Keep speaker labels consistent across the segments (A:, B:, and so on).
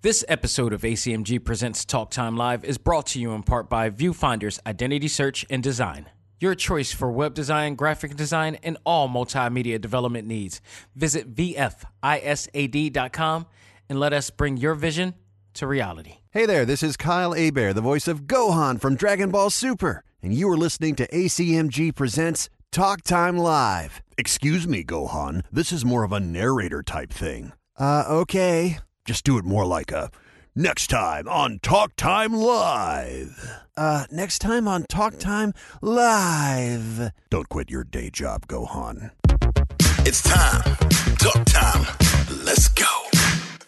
A: This episode of ACMG Presents Talk Time Live is brought to you in part by Viewfinder's Identity Search and Design. Your choice for web design, graphic design, and all multimedia development needs. Visit VFISAD.com and let us bring your vision to reality.
B: Hey there, this is Kyle Hebert, the voice of Gohan from Dragon Ball Super, and you are listening to ACMG Presents Talk Time Live. Excuse me, Gohan, this is more of a narrator type thing. Uh, okay. Just do it more like a next time on Talk Time Live. Uh, next time on Talk Time Live. Don't quit your day job, Gohan.
C: It's time. Talk time. Let's go.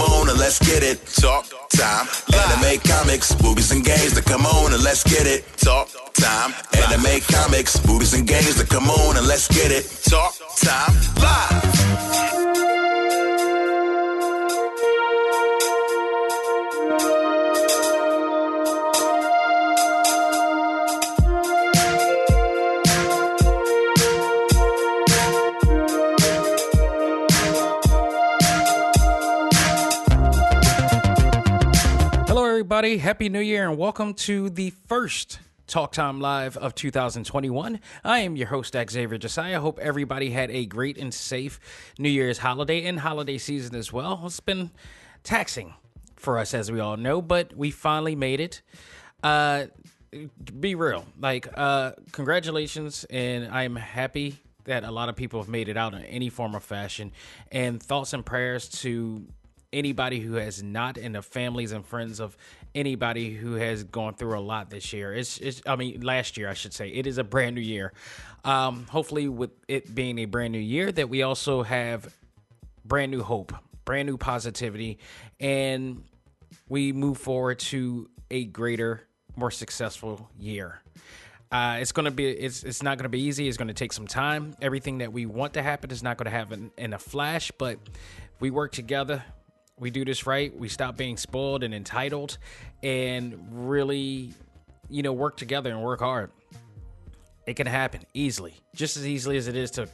C: on and let's get it. Talk time. Anime, comics, movies, and games that come on and let's get it. Talk time. Anime, comics, movies, and games that come on and let's get it. Talk time. Live.
A: Everybody. Happy New Year and welcome to the first Talk Time Live of 2021. I am your host, Xavier Josiah. Hope everybody had a great and safe New Year's holiday and holiday season as well. It's been taxing for us, as we all know, but we finally made it. Uh, be real, like, uh, congratulations, and I'm happy that a lot of people have made it out in any form or fashion. And thoughts and prayers to anybody who has not and the families and friends of anybody who has gone through a lot this year. It's, it's I mean last year I should say. It is a brand new year. Um hopefully with it being a brand new year that we also have brand new hope, brand new positivity and we move forward to a greater, more successful year. Uh, it's gonna be it's it's not gonna be easy. It's gonna take some time. Everything that we want to happen is not gonna happen in a flash, but we work together. We do this right. We stop being spoiled and entitled, and really, you know, work together and work hard. It can happen easily, just as easily as it is to,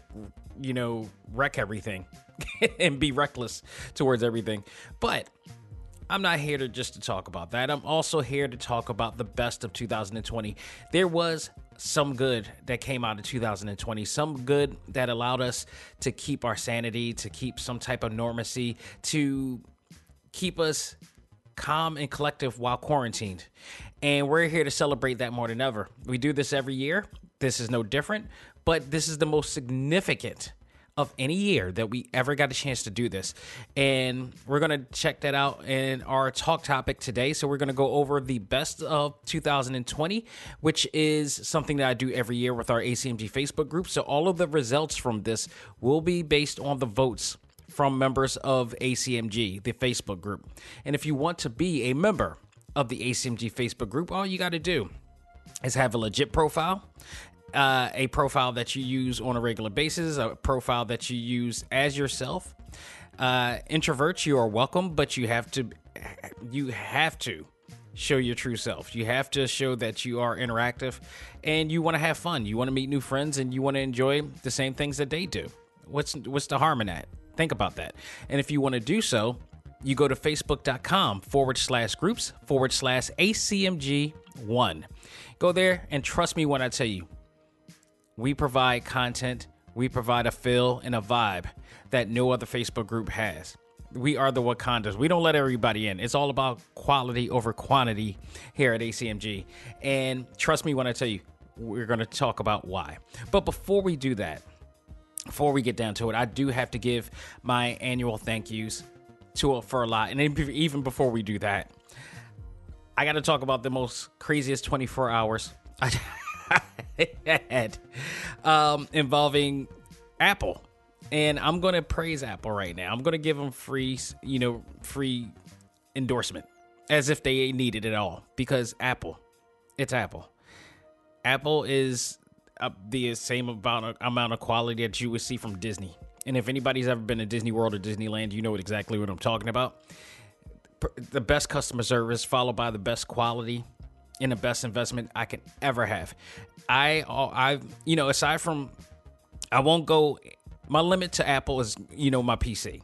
A: you know, wreck everything and be reckless towards everything. But I'm not here to just to talk about that. I'm also here to talk about the best of 2020. There was some good that came out of 2020, some good that allowed us to keep our sanity, to keep some type of normacy, to keep us calm and collective while quarantined. And we're here to celebrate that more than ever. We do this every year. This is no different, but this is the most significant of any year that we ever got a chance to do this. And we're going to check that out in our talk topic today. So we're going to go over the best of 2020, which is something that I do every year with our ACMG Facebook group. So all of the results from this will be based on the votes from members of ACMG, the Facebook group. And if you want to be a member of the ACMG Facebook group, all you got to do is have a legit profile uh, a profile that you use on a regular basis, a profile that you use as yourself. Uh, introverts, you are welcome, but you have to you have to show your true self. You have to show that you are interactive and you want to have fun. You want to meet new friends and you want to enjoy the same things that they do. What's what's the harm in that? Think about that. And if you want to do so, you go to facebook.com forward slash groups forward slash ACMG1. Go there and trust me when I tell you, we provide content, we provide a feel and a vibe that no other Facebook group has. We are the Wakandas. We don't let everybody in. It's all about quality over quantity here at ACMG. And trust me when I tell you, we're going to talk about why. But before we do that, before we get down to it, I do have to give my annual thank yous to for a lot. And even before we do that, I got to talk about the most craziest 24 hours I had um, involving Apple. And I'm going to praise Apple right now. I'm going to give them free, you know, free endorsement as if they needed it all because Apple, it's Apple. Apple is uh, the same amount of, amount of quality that you would see from Disney. And if anybody's ever been to Disney World or Disneyland, you know exactly what I'm talking about. The best customer service followed by the best quality and the best investment I can ever have. I I you know aside from I won't go my limit to Apple is you know my PC.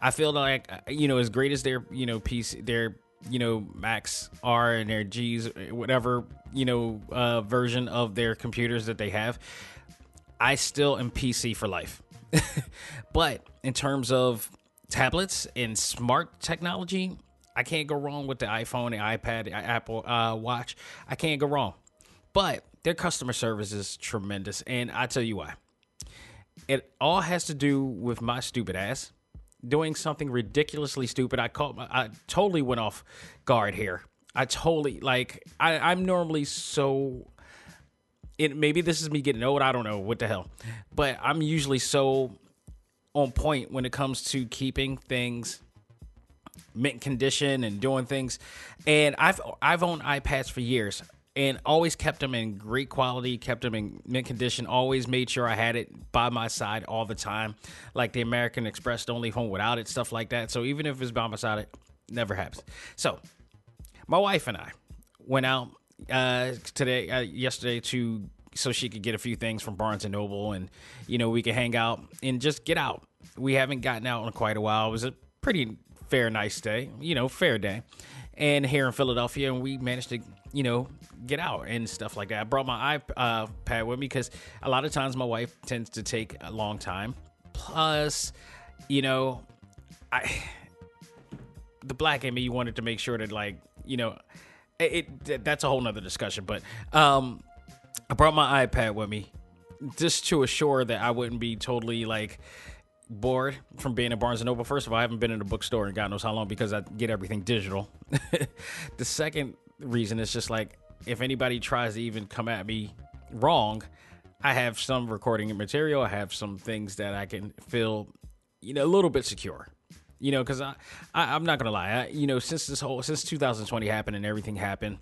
A: I feel like you know as great as their you know PC their you know Macs are and their G's whatever you know uh, version of their computers that they have. I still am PC for life. but in terms of tablets and smart technology, I can't go wrong with the iPhone, the iPad, the Apple uh, Watch. I can't go wrong. But their customer service is tremendous, and I tell you why. It all has to do with my stupid ass doing something ridiculously stupid. I caught, I totally went off guard here. I totally like. I, I'm normally so it maybe this is me getting old. I don't know what the hell, but I'm usually so on point when it comes to keeping things mint condition and doing things. And I've I've owned iPads for years and always kept them in great quality, kept them in mint condition, always made sure I had it by my side all the time. Like the American Express, don't leave home without it, stuff like that. So even if it's by my side, it never happens. So my wife and I went out uh, today, uh, yesterday to so she could get a few things from Barnes and Noble, and you know we could hang out and just get out. We haven't gotten out in quite a while. It was a pretty fair, nice day, you know, fair day, and here in Philadelphia, and we managed to you know get out and stuff like that. I brought my iPad with me because a lot of times my wife tends to take a long time. Plus, you know, I the black in me wanted to make sure that like you know it, it that's a whole nother discussion but um I brought my iPad with me just to assure that I wouldn't be totally like bored from being at Barnes and Noble. First of all, I haven't been in a bookstore in God knows how long because I get everything digital. the second reason it's just like if anybody tries to even come at me wrong, I have some recording material. I have some things that I can feel, you know, a little bit secure. You know, because I, I, am not gonna lie. I, you know, since this whole since 2020 happened and everything happened,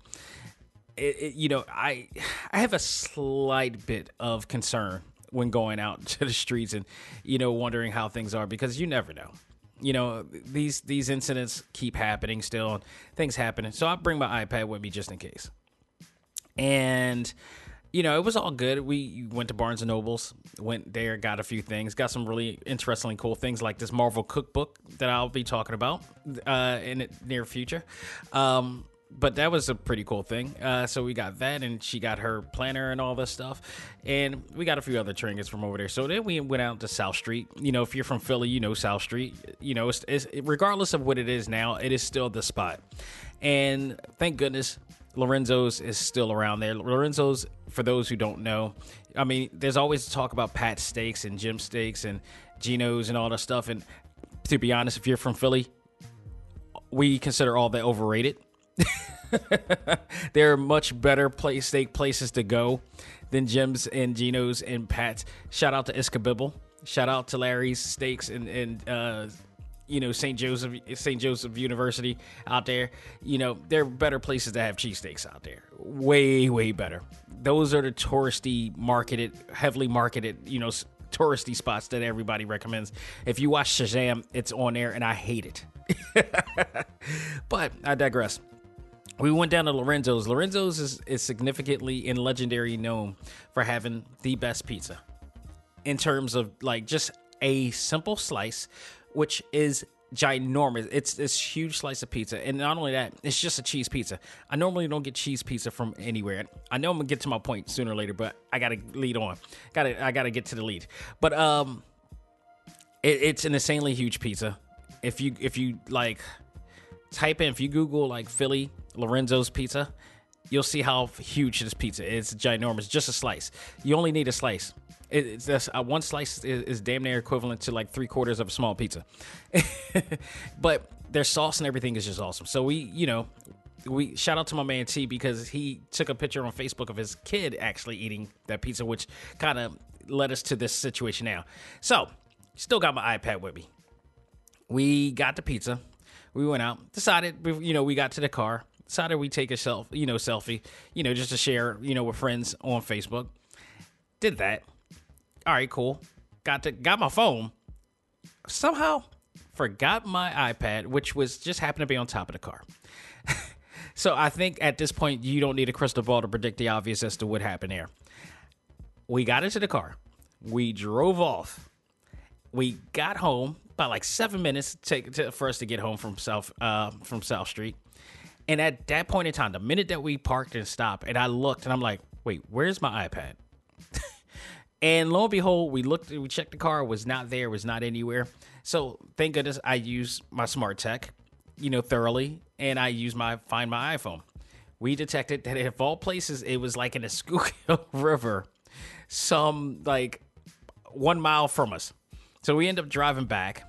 A: it, it, you know, I I have a slight bit of concern when going out to the streets and you know wondering how things are because you never know. You know these these incidents keep happening still, and things happening. So I bring my iPad with me just in case. And you know, it was all good. We went to Barnes and Nobles, went there, got a few things, got some really interesting, cool things like this Marvel cookbook that I'll be talking about uh, in the near future. Um, but that was a pretty cool thing. Uh, so we got that, and she got her planner and all this stuff, and we got a few other trinkets from over there. So then we went out to South Street. You know, if you're from Philly, you know South Street. You know, it's, it's, regardless of what it is now, it is still the spot. And thank goodness Lorenzo's is still around there. Lorenzo's, for those who don't know, I mean, there's always talk about Pat Steaks and Jim Steaks and Geno's and all that stuff. And to be honest, if you're from Philly, we consider all that overrated. there are much better steak places to go than Jim's and Geno's and Pat's. Shout out to Ishkabibble. Shout out to Larry's Steaks and and uh, you know St. Joseph St. Joseph University out there. You know there are better places to have cheesesteaks out there. Way way better. Those are the touristy marketed, heavily marketed. You know touristy spots that everybody recommends. If you watch Shazam, it's on there, and I hate it. but I digress we went down to Lorenzo's. Lorenzo's is, is significantly and legendary known for having the best pizza in terms of like just a simple slice, which is ginormous. It's this huge slice of pizza, and not only that, it's just a cheese pizza. I normally don't get cheese pizza from anywhere. I know I'm gonna get to my point sooner or later, but I gotta lead on. Got to I gotta get to the lead. But um, it, it's an insanely huge pizza If you if you like type in if you Google like Philly Lorenzo's pizza, you'll see how huge this pizza is. It's ginormous, just a slice. You only need a slice. It- It's that's uh, one slice is, is damn near equivalent to like three quarters of a small pizza. but their sauce and everything is just awesome. So we, you know, we shout out to my man T because he took a picture on Facebook of his kid actually eating that pizza, which kind of led us to this situation now. So, still got my iPad with me. We got the pizza. We went out. Decided, you know, we got to the car. Decided we take a self, you know, selfie, you know, just to share, you know, with friends on Facebook. Did that. All right, cool. Got to got my phone. Somehow forgot my iPad, which was just happened to be on top of the car. so I think at this point you don't need a crystal ball to predict the obvious as to what happened there. We got into the car. We drove off. We got home about like seven minutes take to, for us to get home from South uh, from South Street. And at that point in time, the minute that we parked and stopped, and I looked, and I'm like, "Wait, where's my iPad?" and lo and behold, we looked, we checked the car, was not there, was not anywhere. So thank goodness I used my smart tech, you know, thoroughly, and I used my find my iPhone. We detected that of all places, it was like in a Schuylkill River, some like one mile from us. So we end up driving back.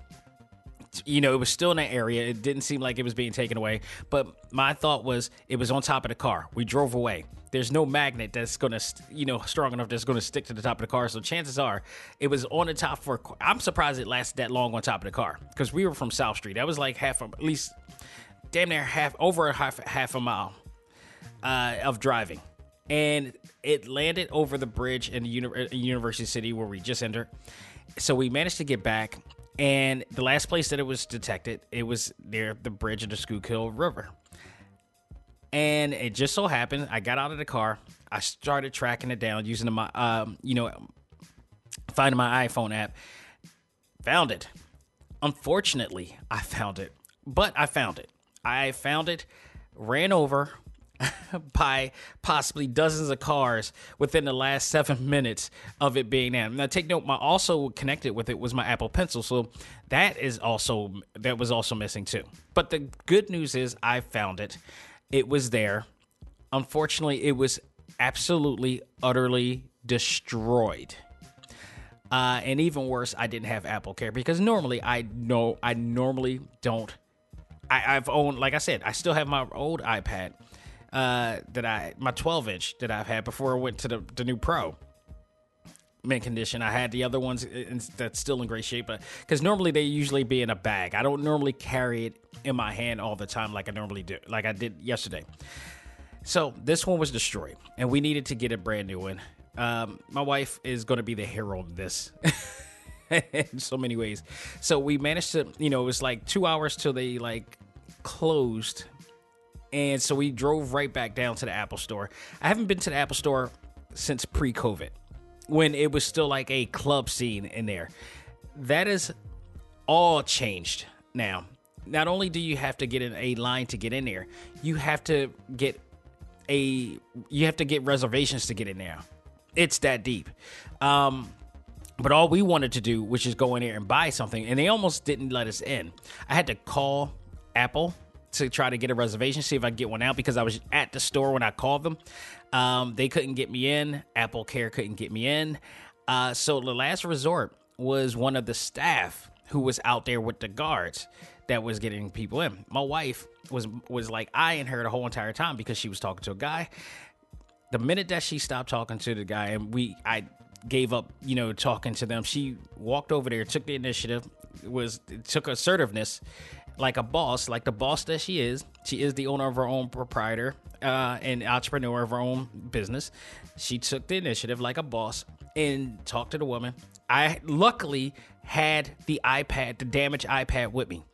A: You know, it was still in that area. It didn't seem like it was being taken away. But my thought was it was on top of the car. We drove away. There's no magnet that's going to, you know, strong enough that's going to stick to the top of the car. So chances are it was on the top for. I'm surprised it lasted that long on top of the car because we were from South Street. That was like half, a, at least, damn near half, over half, half a mile uh, of driving, and it landed over the bridge in the uni- University City where we just entered. So we managed to get back, and the last place that it was detected, it was near the bridge of the Schuylkill River. And it just so happened, I got out of the car, I started tracking it down using my, um, you know, finding my iPhone app, found it. Unfortunately, I found it, but I found it. I found it, ran over by possibly dozens of cars within the last seven minutes of it being there. Now, take note, my also connected with it was my Apple Pencil, so that is also that was also missing too. But the good news is I found it. It was there. Unfortunately, it was absolutely utterly destroyed. Uh, and even worse, I didn't have Apple Care because normally I know I normally don't. I've owned, like I said, I still have my old iPad uh, that I my 12 inch that I've had before I went to the the new Pro. Mint condition. I had the other ones in, that's still in great shape, but because normally they usually be in a bag. I don't normally carry it in my hand all the time like I normally do, like I did yesterday. So this one was destroyed, and we needed to get a brand new one. Um, my wife is going to be the hero of this. in so many ways. So we managed to, you know, it was like two hours till they like closed. And so we drove right back down to the Apple store. I haven't been to the Apple store since pre COVID when it was still like a club scene in there. That is all changed now. Not only do you have to get in a line to get in there, you have to get a you have to get reservations to get in there. It's that deep. Um, but all we wanted to do was just go in there and buy something, and they almost didn't let us in. I had to call Apple to try to get a reservation, see if I get one out because I was at the store when I called them. Um, they couldn't get me in. Apple Care couldn't get me in. Uh, so the last resort was one of the staff who was out there with the guards that was getting people in. My wife was was like eyeing her the whole entire time because she was talking to a guy. The minute that she stopped talking to the guy and we I gave up, you know, talking to them, she walked over there, took the initiative, was took assertiveness like a boss, like the boss that she is. She is the owner of her own proprietor uh, and entrepreneur of her own business. She took the initiative like a boss and talked to the woman. I luckily had the iPad, the damaged iPad with me.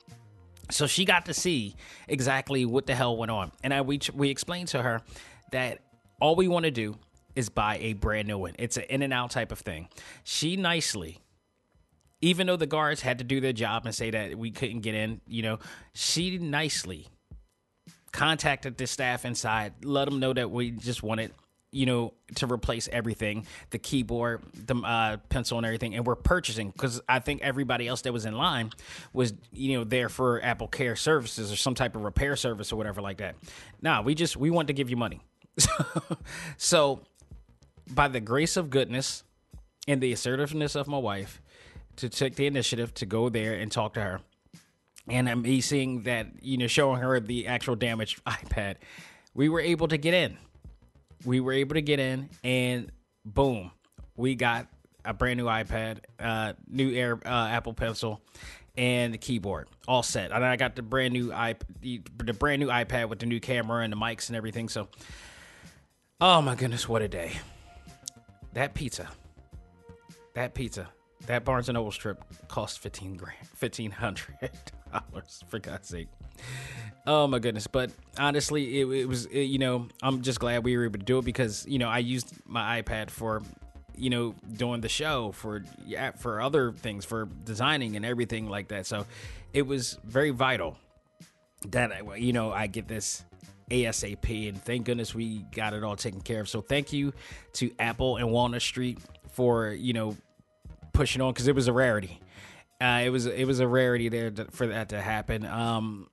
A: So she got to see exactly what the hell went on. And I, we, we explained to her that all we want to do is buy a brand new one. It's an in and out type of thing. She nicely, even though the guards had to do their job and say that we couldn't get in, you know, she nicely contacted the staff inside, let them know that we just wanted you know, to replace everything the keyboard, the uh, pencil, and everything. And we're purchasing because I think everybody else that was in line was, you know, there for Apple Care services or some type of repair service or whatever like that. Nah, we just, we want to give you money. so, by the grace of goodness and the assertiveness of my wife, to take the initiative to go there and talk to her. And I'm seeing that, you know, showing her the actual damaged iPad. We were able to get in we were able to get in, and boom, we got a brand new iPad, uh, new Air uh, Apple Pencil, and the keyboard all set. And I got the brand new iP- the, the brand new iPad with the new camera and the mics and everything. So, oh my goodness, what a day! That pizza, that pizza, that Barnes and Noble strip cost fifteen grand, fifteen hundred dollars for God's sake. Oh my goodness! But honestly, it, it was it, you know I'm just glad we were able to do it because you know I used my iPad for you know doing the show for yeah for other things for designing and everything like that. So it was very vital that uh, you know I get this ASAP and thank goodness we got it all taken care of. So thank you to Apple and Walnut Street for you know pushing on because it was a rarity. Uh, it was it was a rarity there to, for that to happen. Um,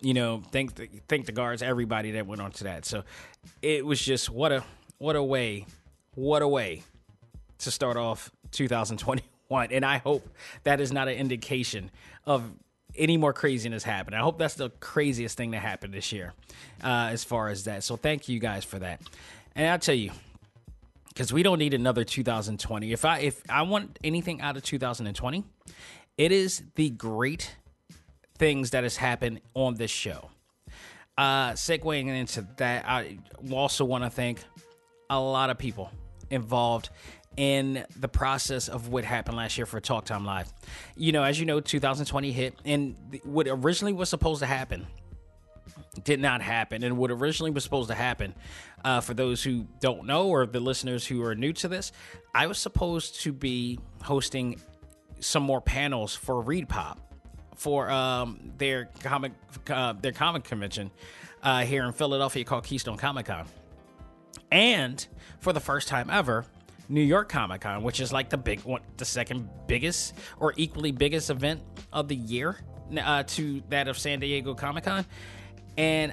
A: you know, thank the, thank the guards, everybody that went on to that. So it was just what a what a way, what a way to start off 2021. And I hope that is not an indication of any more craziness happening. I hope that's the craziest thing that happened this year, uh, as far as that. So thank you guys for that. And I'll tell you, because we don't need another 2020. If I if I want anything out of 2020, it is the great things that has happened on this show. Uh, segueing into that, I also want to thank a lot of people involved in the process of what happened last year for Talk Time Live. You know, as you know, 2020 hit, and what originally was supposed to happen did not happen. And what originally was supposed to happen, uh, for those who don't know or the listeners who are new to this, I was supposed to be hosting some more panels for ReedPop for um, their comic uh, their comic convention uh, here in Philadelphia called Keystone Comic Con, and for the first time ever, New York Comic Con, which is like the big one, the second biggest or equally biggest event of the year uh, to that of San Diego Comic Con, and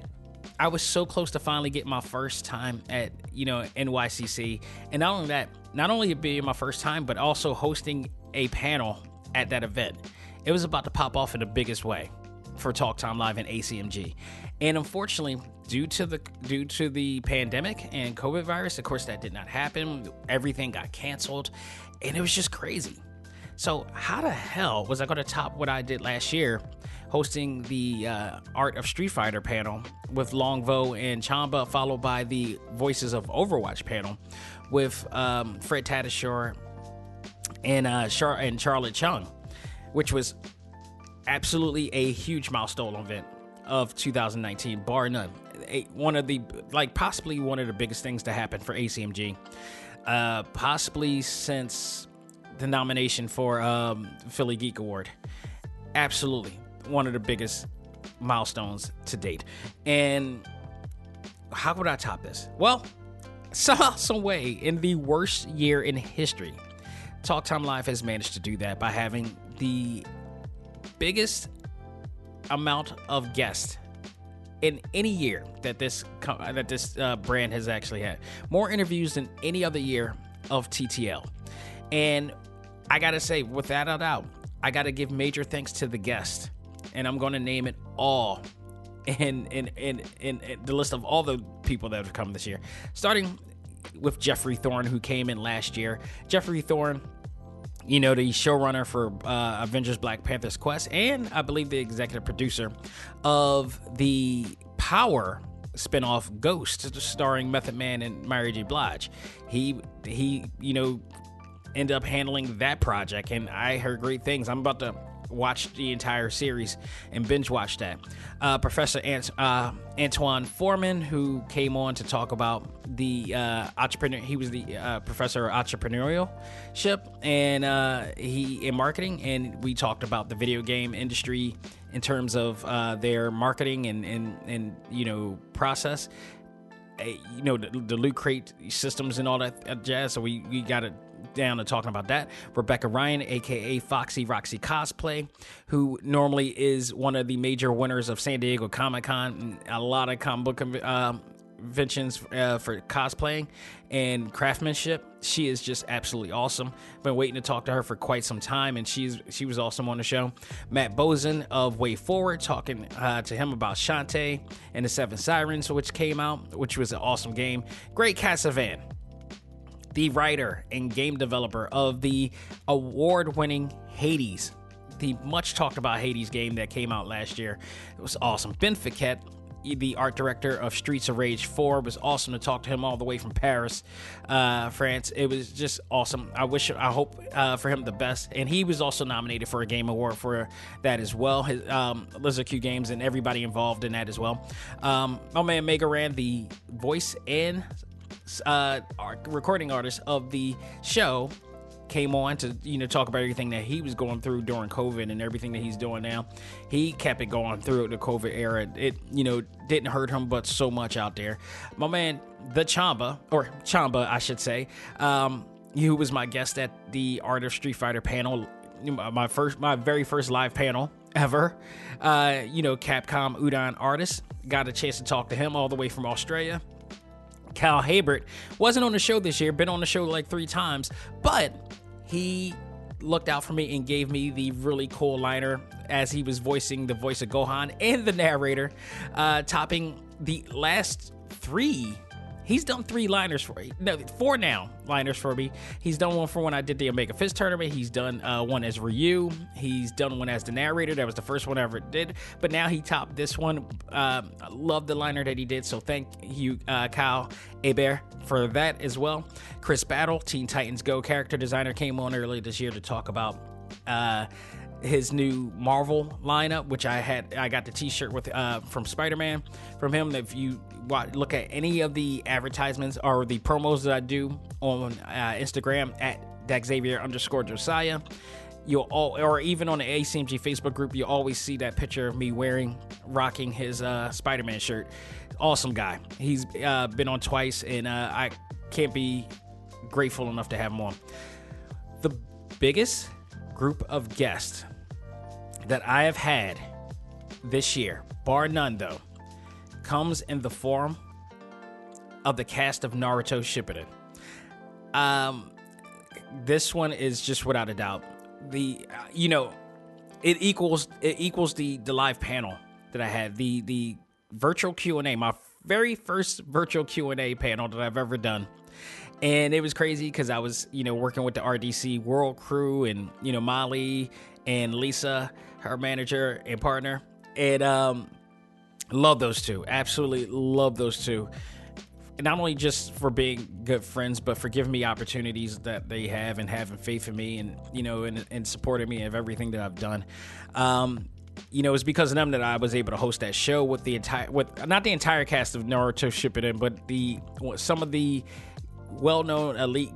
A: I was so close to finally getting my first time at you know NYCC, and not only that, not only it being my first time, but also hosting a panel at that event it was about to pop off in the biggest way for Talk Time Live and ACMG. And unfortunately, due to the due to the pandemic and COVID virus, of course that did not happen. Everything got canceled, and it was just crazy. So how the hell was I going to top what I did last year, hosting the uh, Art of Street Fighter panel with Long Vo and Chamba, followed by the Voices of Overwatch panel with um, Fred Tatasciore and uh, Char- and Charlet Chung which was absolutely a huge milestone event of 2019, bar none. A, one of the like possibly one of the biggest things to happen for ACMG, uh, possibly since the nomination for um, Philly Geek Award. Absolutely one of the biggest milestones to date. And how could I top this? Well, somehow, some way, in the worst year in history, Talk Time Live has managed to do that by having the biggest amount of guests in any year that this that this uh, brand has actually had. More interviews than any other year of TTL. And I got to say without a doubt, I got to give major thanks to the guest. And I'm going to name it all in in, in in the list of all the people that have come this year. Starting with Jeffrey Thorne who came in last year. Jeffrey Thorne you know, the showrunner for uh, Avengers Black Panther's Quest, and I believe the executive producer of the Power spinoff Ghost, starring Method Man and Mary J. Blige. He he, you know, ended up handling that project, and I heard great things. I'm about to watch the entire series and binge watched that. Uh, Professor Ant- uh, Antoine Foreman, who came on to talk about the uh, entrepreneur, he was the uh, professor of entrepreneurship and uh, he in marketing, and we talked about the video game industry in terms of uh, their marketing and, and and you know process. you know the, the loot crate systems and all that jazz. So we we got it down to talking about that. Rebecca Ryan, aka Foxy Roxy Cosplay, who normally is one of the major winners of San Diego Comic Con, and a lot of comic book um, conventions uh, for cosplaying and craftsmanship. She is just absolutely awesome. Been waiting to talk to her for quite some time, and she's she was awesome on the show. Matt Bozon of WayForward, talking uh, to him about Shantae and the Seven Sirens, which came out, which was an awesome game. Greg Kasavin, the writer and game developer of the award-winning Hades the much talked about Hades game that came out last year. It was awesome. Ben Fiquet the art director of Streets of Rage 4. It was awesome to talk to him all the way from Paris, uh, France. It was just awesome. I wish, I hope uh, for him the best. And he was also nominated for a Game Award for that as well. His um, Lizardcube Games and everybody involved in that as well. Um, my man Mega Ran the voice and uh, recording artist of the show came on to you know talk about everything that he was going through during COVID and everything that he's doing now. He kept it going through the COVID era. It you know didn't hurt him, but so much out there. My man, the Chamba or Chamba, I should say, um, who was my guest at the Art of Street Fighter panel, my first, my very first live panel ever. Uh, you know, Capcom Udon artist. Got a chance to talk to him all the way from Australia. Kyle Hebert wasn't on the show this year, been on the show like three times, but he looked out for me and gave me the really cool liner as he was voicing the voice of Gohan and the narrator, uh, topping the last three He's done three liners for me. No, four now liners for me. He's done one for when I did the Omega Fist tournament. He's done uh, one as Ryu. He's done one as the narrator. That was the first one I ever did. But now he topped this one. Um, I love the liner that he did. So thank you, uh, Kyle Hebert, for that as well. Chris Battle, Teen Titans Go character designer, came on earlier this year to talk about. His new Marvel lineup, which I had, I got the T-shirt with uh, from Spider-Man from him. If you look at any of the advertisements or the promos that I do on uh, Instagram at Xavier underscore Josiah, you'll all, or even on the ACMG Facebook group, you always see that picture of me wearing, rocking his uh, Spider-Man shirt. Awesome guy. He's uh, been on twice, and uh, I can't be grateful enough to have him on. The biggest group of guests that I have had this year, bar none though, comes in the form of the cast of Naruto Shippuden. Um, this one is just without a doubt the you know it equals it equals the the live panel that I had the the virtual Q and A my very first virtual Q and A panel that I've ever done and it was crazy because I was, you know, working with the RDC World crew and you know Maile and Lisa, her manager and partner, and um, love those two. Absolutely love those two. Not only just for being good friends, but for giving me opportunities that they have and having faith in me, and you know, and, and supporting me of everything that I've done. Um, you know, it's because of them that I was able to host that show with the entire, with not the entire cast of Naruto Shippuden, but the some of the well-known elite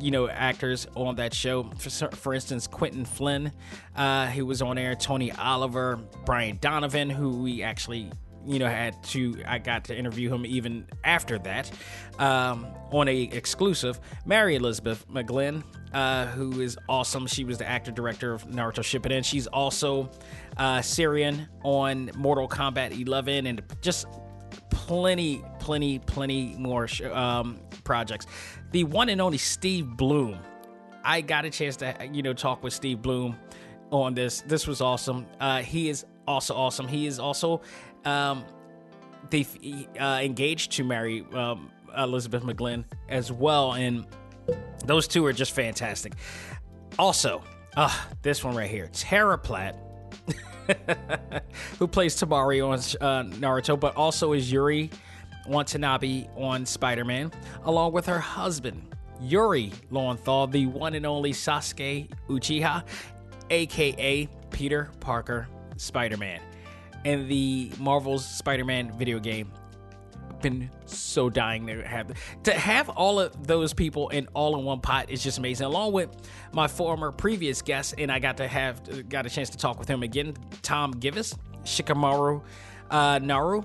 A: you know actors on that show. For, for instance Quinton Flynn uh, who was on air tony oliver brian donovan who we actually you know had to i got to interview him even after that um, on a exclusive mary elizabeth mcglynn uh, who is awesome. She was the actor director of naruto shippuden. She's also uh, Sindel on mortal kombat 11 and just plenty plenty plenty more um, projects. The one and only Steve Blum. I got a chance to you know talk with Steve Blum on this. This was awesome. Uh, he is also awesome. He is also um, they uh, engaged to marry um, Elizabeth McGlynn as well, and those two are just fantastic. Also, uh, this one right here, Tara Platt. who plays Temari on uh, Naruto, but also is Yuri Watanabe on Spider Man, along with her husband, Yuri Lowenthal, the one and only Sasuke Uchiha, aka Peter Parker Spider Man. And the Marvel's Spider Man video game. Been so dying to have to have all of those people in all in one pot is just amazing. Along with my former previous guest, and I got to have got a chance to talk with him again, Tom Gibis, Shikamaru uh, Naru,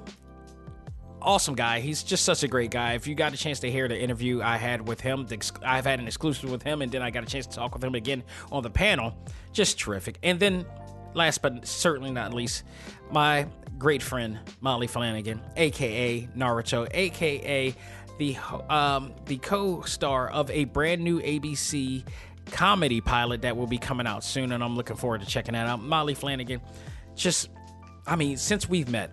A: awesome guy. He's just such a great guy. If you got a chance to hear the interview I had with him, I've had an exclusive with him, and then I got a chance to talk with him again on the panel. Just terrific. And then, last but certainly not least, my great friend Maile Flanagan, aka Naruto, aka the um, the co-star of a brand new ABC comedy pilot that will be coming out soon, and I'm looking forward to checking that out. Maile Flanagan, just, I mean, since we've met,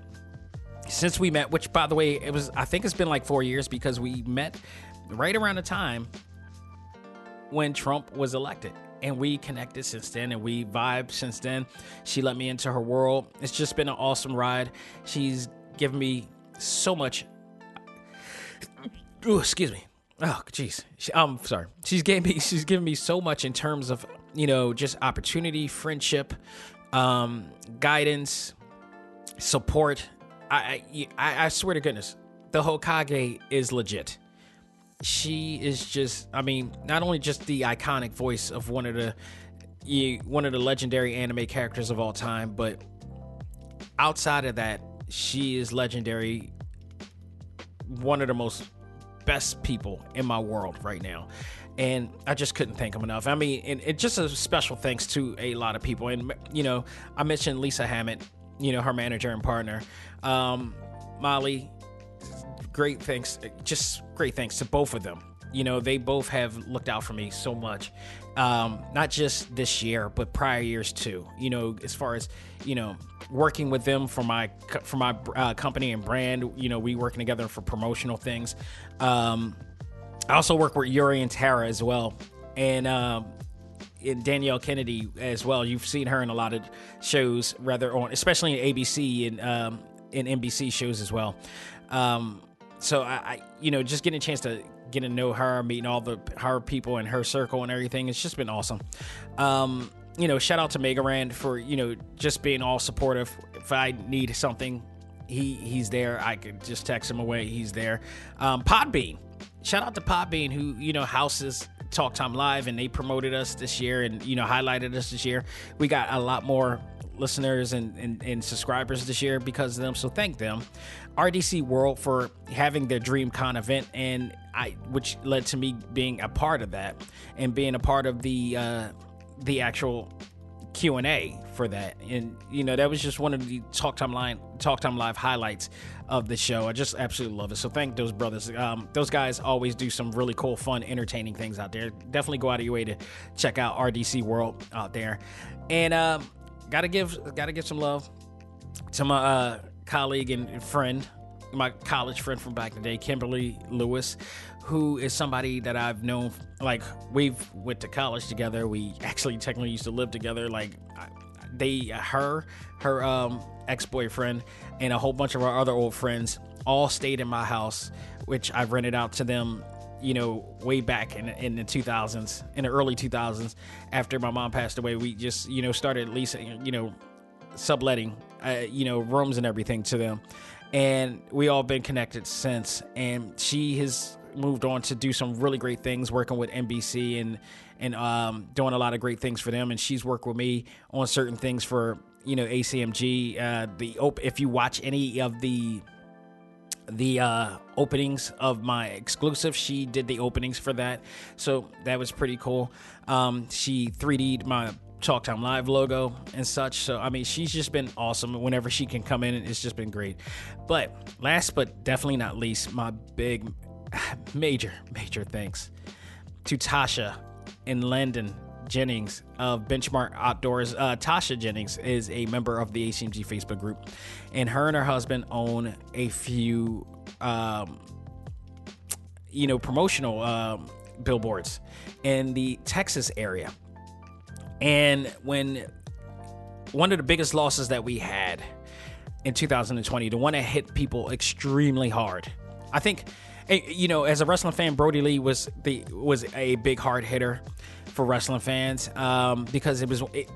A: since we met, which by the way, it was I think it's been like four years because we met right around the time when Trump was elected. And we connected since then and we vibed since then. She let me into her world. It's just been an awesome ride. She's given me so much. Ooh, excuse me. Oh, jeez. I'm sorry. She's gave me. She's given me so much in terms of you know just opportunity, friendship, um, guidance, support, I, I, I swear to goodness, the Hokage is legit. She is just, I mean, not only just the iconic voice of one of the one of the legendary anime characters of all time, but outside of that, she is legendary. One of the most best people in my world right now. And I just couldn't thank him enough. I mean, and just a special thanks to a lot of people. And, you know, I mentioned Lisa Hammett you know, her manager and partner. Um, Maile, great thanks, just great thanks to both of them. You know, they both have looked out for me so much, um, not just this year, but prior years too. You know, as far as you know, working with them for my for my uh, company and brand. You know, we working together for promotional things. Um, I also work with Yuri and Tara as well, and um, in Danielle Kennedy as well. You've seen her in a lot of shows, rather on, especially in ABC and um, in NBC shows as well. Um, so I, I, you know, just getting a chance to get to know her, meeting all the her people in her circle and everything, it's just been awesome. Um, you know, shout out to Mega Ran for you know just being all supportive. If I need something, he he's there. I could just text him away. He's there. Um, Podbean, shout out to Podbean who you know houses Talk Time Live, and they promoted us this year and you know highlighted us this year. We got a lot more listeners and, and, and, subscribers this year because of them. So thank them. RDC World for having their DreamCon event and I which led to me being a part of that and being a part of the uh, the actual Q and A for that. And you know that was just one of the Talk Time Line Talk Time Live highlights of the show. I just absolutely love it. So thank those brothers. Um, those guys always do some really cool, fun, entertaining things out there. Definitely go out of your way to check out RDC World out there. And uh, gotta give gotta give some love to my uh, colleague and friend, my college friend from back in the day, Kimberly Lewis, who is somebody that I've known. Like we've went to college together. We actually technically used to live together. Like they, her, her um, ex boyfriend, and a whole bunch of our other old friends all stayed in my house, which I rented out to them, you know, way back in, in the 2000s, in the early 2000s. After my mom passed away, we just, you know, started leasing, you know, subletting, uh, you know, rooms and everything to them. And we all been connected since. And she has moved on to do some really great things working with NBC and and um, doing a lot of great things for them. And she's worked with me on certain things for you know ACMG. Uh, the op- if you watch any of the the uh, openings of my exclusive, she did the openings for that, so that was pretty cool. Um, she 3D'd my Talk Time Live logo and such. So I mean, she's just been awesome. Whenever she can come in, it's just been great. But last but definitely not least, my big, major, major thanks to Tasha in Landon Jennings of Benchmark Outdoors. Uh, Tasha Jennings is a member of the ACMG Facebook group, and her and her husband own a few, um, you know, promotional um, billboards in the Texas area. And when one of the biggest losses that we had in 2020, the one that hit people extremely hard, I think you know, as a wrestling fan, Brodie Lee was the was a big hard hitter for wrestling fans um, because it was it,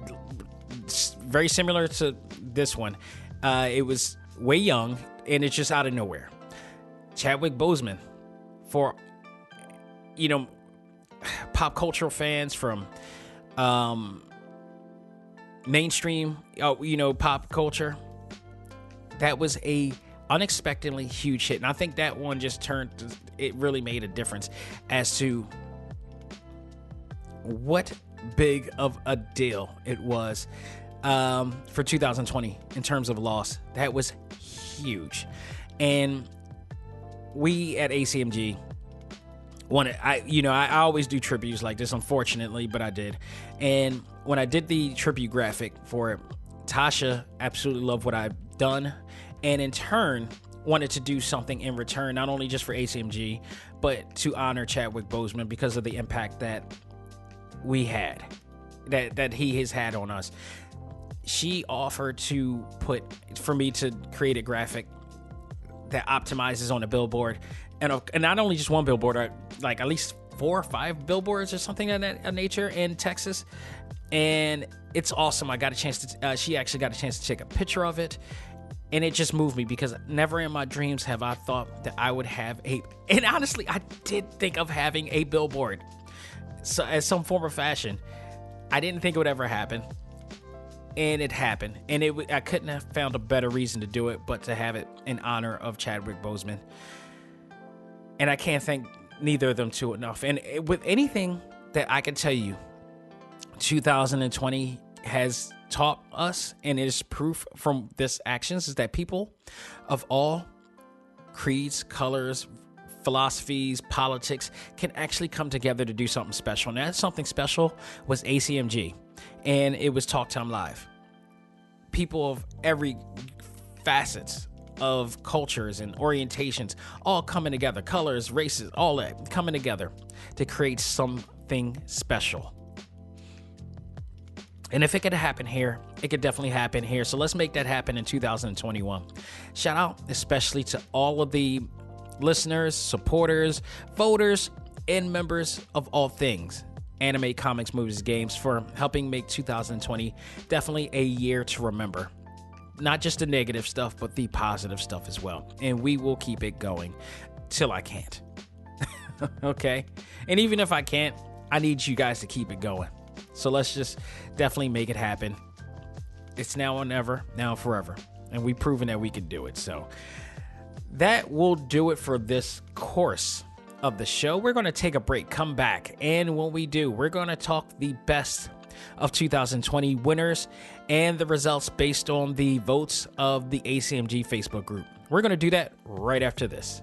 A: very similar to this one. Uh, it was way young and it's just out of nowhere. Chadwick Boseman for you know pop cultural fans from um, mainstream, uh, you know, pop culture. That was a unexpectedly huge hit. And I think that one just turned, it really made a difference as to what big of a deal it was um, for 2020 in terms of loss. That was huge. And we at ACMG wanted, I, you know, I, I always do tributes like this, unfortunately, but I did. And when I did the tribute graphic for it, Tasha absolutely loved what I've done. And in turn, wanted to do something in return, not only just for ACMG, but to honor Chadwick Boseman because of the impact that we had, that that he has had on us. She offered to put for me to create a graphic that optimizes on a billboard, and and not only just one billboard, uh, like at least four or five billboards or something of that nature in Texas, and it's awesome. I got a chance to. Uh, she actually got a chance to take a picture of it, and it just moved me because never in my dreams have I thought that I would have a. And honestly, I did think of having a billboard, so as some form of fashion. I didn't think it would ever happen, and it happened. And it I couldn't have found a better reason to do it, but to have it in honor of Chadwick Boseman. And I can't thank neither of them too enough. And with anything that I can tell you, 2020 has taught us, and is proof from this actions, is that people of all creeds, colors, philosophies, politics can actually come together to do something special. And that something special was ACMG, and it was Talk Time Live. People of every facets of cultures and orientations all coming together, colors, races, all that coming together to create something special. And if it could happen here, it could definitely happen here. So let's make that happen in 2021. Shout out especially to all of the listeners, supporters, voters, and members of all things anime, comics, movies, games for helping make 2020 definitely a year to remember. Not just the negative stuff, but the positive stuff as well. And we will keep it going till I can't. okay? And even if I can't, I need you guys to keep it going. So let's just definitely make it happen. It's now or never, now forever. And we've proven that we can do it. So that will do it for this course of the show. We're going to take a break, come back, and when we do, we're going to talk the best of 2020 winners and the results based on the votes of the ACMG Facebook group. We're going to do that right after this.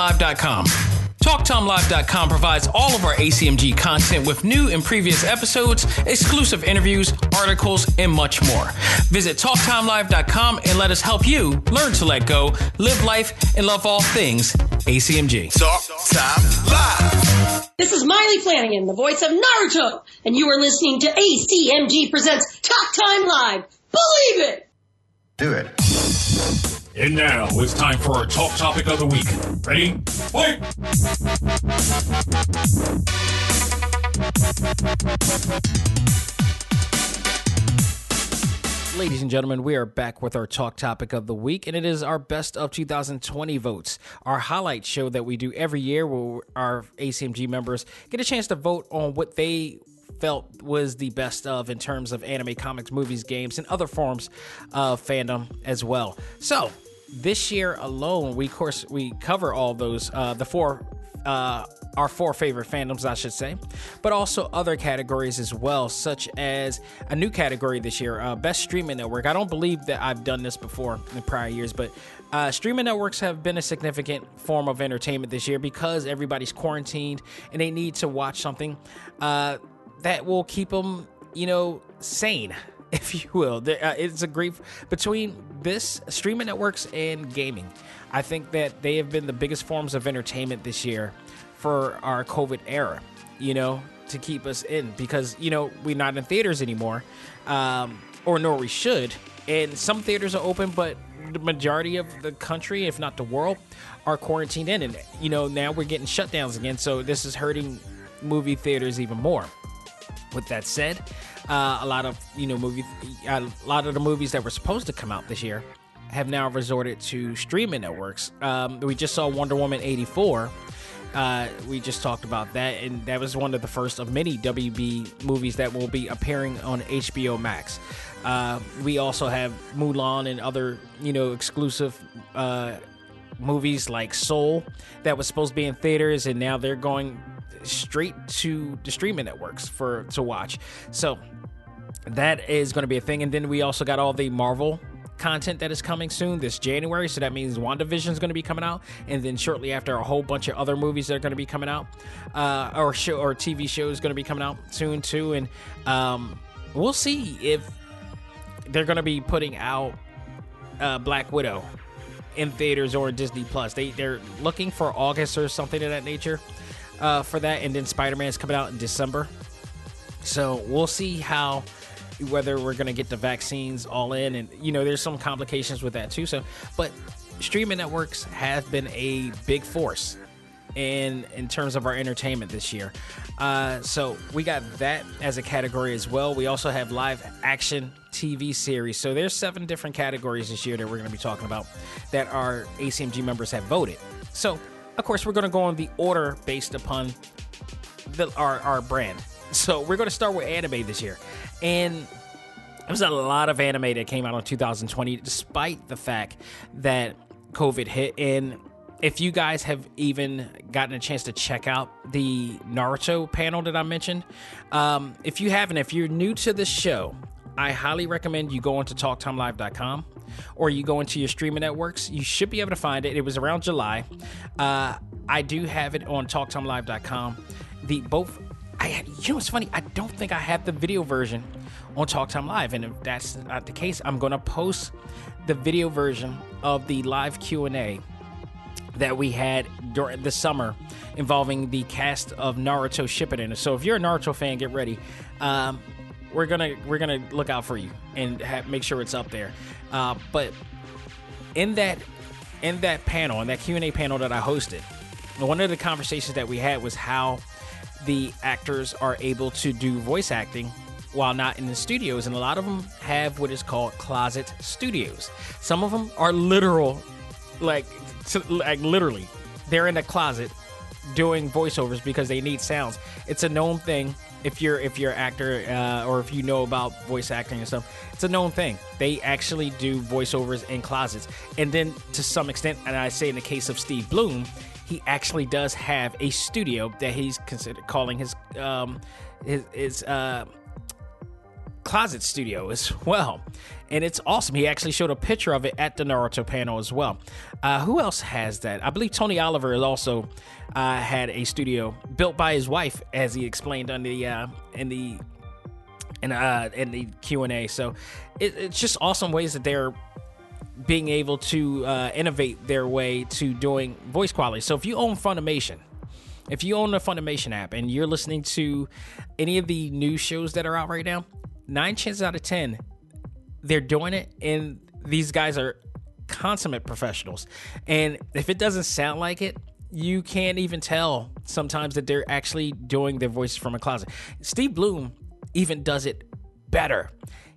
A: TalkTimeLive.com. TalkTimeLive.com provides all of our ACMG content with new and previous episodes, exclusive interviews, articles, and much more. Visit TalkTimeLive.com and let us help you learn to let go, live life, and love all things ACMG.
C: Talk Time Live.
D: This is Maile Flanagan, the voice of Naruto, and you are listening to ACMG Presents Talk Time Live. Believe it!
E: Do it.
F: And now it's time for our talk topic of the week. Ready? Fight!
A: Ladies and gentlemen, we are back with our talk topic of the week, and it is our best of 2020 votes. Our highlight show that we do every year where our ACMG members get a chance to vote on what they felt was the best of in terms of anime, comics, movies, games, and other forms of fandom as well. So, this year alone, we of course we cover all those uh, the four uh, our four favorite fandoms, I should say, but also other categories as well, such as a new category this year, uh, best streaming network. I don't believe that I've done this before in prior years, but uh, streaming networks have been a significant form of entertainment this year because everybody's quarantined and they need to watch something uh, that will keep them, you know, sane if you will. Uh, it's a great between this streaming networks and gaming. I think that they have been the biggest forms of entertainment this year for our COVID era. You know, to keep us in because you know we're not in theaters anymore, um, or nor we should. And some theaters are open, but the majority of the country, if not the world, are quarantined in, and you know now we're getting shutdowns again. So this is hurting movie theaters even more. With that said, uh, a lot of you know movie, a lot of the movies that were supposed to come out this year have now resorted to streaming networks. Um, we just saw Wonder Woman eighty four. Uh, we just talked about that, and that was one of the first of many WB movies that will be appearing on HBO Max. Uh, we also have Mulan and other, you know, exclusive uh, movies like Soul that was supposed to be in theaters, and now they're going straight to the streaming networks for to watch. So that is going to be a thing. And then we also got all the Marvel content that is coming soon this January. So that means WandaVision is going to be coming out, and then shortly after, a whole bunch of other movies that are going to be coming out, uh, or show or TV shows going to be coming out soon too. And um, we'll see if they're going to be putting out uh, Black Widow in theaters or Disney Plus. They they're looking for August or something of that nature uh, for that, and then Spider Man is coming out in December. So we'll see how whether we're going to get the vaccines all in and you know there's some complications with that too so but streaming networks have been a big force in in terms of our entertainment this year. Uh, so we got that as a category as well. We also have live action tv series. So there's seven different categories this year that we're going to be talking about that our acmg members have voted. So of course we're going to go on the order based upon the, our, our brand. So we're going to start with anime this year. And there was a lot of anime that came out in 2020, despite the fact that COVID hit. And if you guys have even gotten a chance to check out the Naruto panel that I mentioned, um, if you haven't, if you're new to the show, I highly recommend you go into talktimelive.com or you go into your streaming networks. You should be able to find it. It was around July. Uh, I do have it on talktimelive.com. The both I, you know what's funny? I don't think I have the video version on Talk Time Live, and if that's not the case, I'm gonna post the video version of the live Q and A that we had during the summer involving the cast of Naruto Shippuden. So if you're a Naruto fan, get ready. Um, we're gonna we're gonna look out for you and have, make sure it's up there. Uh, but in that in that panel, in that Q and A panel that I hosted, one of the conversations that we had was how the actors are able to do voice acting while not in the studios and a lot of them have what is called closet studios some of them are literal like like literally they're in a closet doing voiceovers because they need sounds it's a known thing if you're if you're actor uh, or if you know about voice acting and stuff it's a known thing. They actually do voiceovers in closets. And then to some extent and i say in the case of steve blum he actually does have a studio that he's considered calling his um his, his uh closet studio as well. And it's awesome. He actually showed a picture of it at the naruto panel as well. Uh, who else has that? I believe tony oliver has also uh, had a studio built by his wife as he explained on the uh, in the in, uh, in the q&a so it, it's just awesome ways that they're being able to uh, innovate their way to doing voice quality. So if you own Funimation, if you own the Funimation app and you're listening to any of the new shows that are out right now, nine chances out of ten, they're doing it, and these guys are consummate professionals. And if it doesn't sound like it, you can't even tell sometimes that they're actually doing their voices from a closet. Steve Blum even does it better.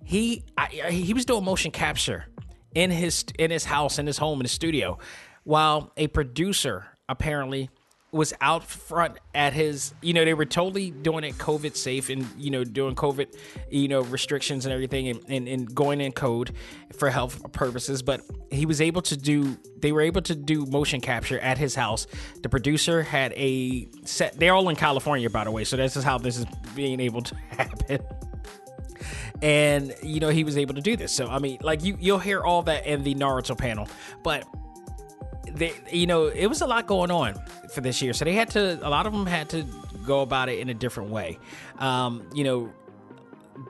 A: He I, he was doing motion capture in his in his house, in his home, in his studio, while a producer apparently was out front at his you know they were totally doing it covid safe and you know doing covid you know restrictions and everything and, and, and, going in code for health purposes. But he was able to do they were able to do motion capture at his house. The producer had a set they're all in california by the way so this is how this is being able to happen. And you know he was able to do this. So I mean, like you you'll hear all that in the Naruto panel, but they you know it was a lot going on for this year, so they had to a lot of them had to go about it in a different way. Um, you know,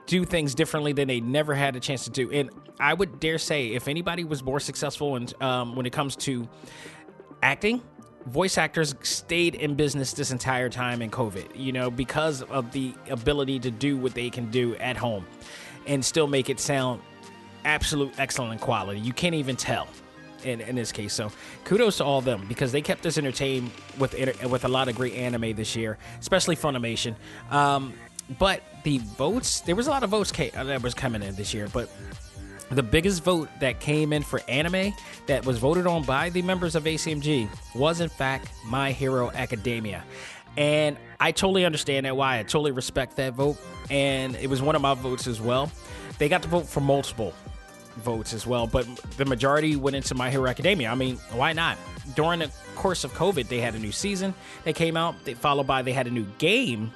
A: do things differently than they never had a chance to do. And I would dare say, if anybody was more successful in, um, when it comes to acting, voice actors stayed in business this entire time in COVID, you know, because of the ability to do what they can do at home and still make it sound absolute excellent quality. You can't even tell in, in this case. So kudos to all them because they kept us entertained with with a lot of great anime this year, especially Funimation. Um, but the votes, there was a lot of votes that was coming in this year, but the biggest vote that came in for anime that was voted on by the members of ACMG was in fact My Hero Academia. And I totally understand that why. I totally respect that vote. And it was one of my votes as well. They got to vote for multiple votes as well, but the majority went into My Hero Academia. I mean, why not? During the course of COVID, they had a new season. They came out, they, followed by they had a new game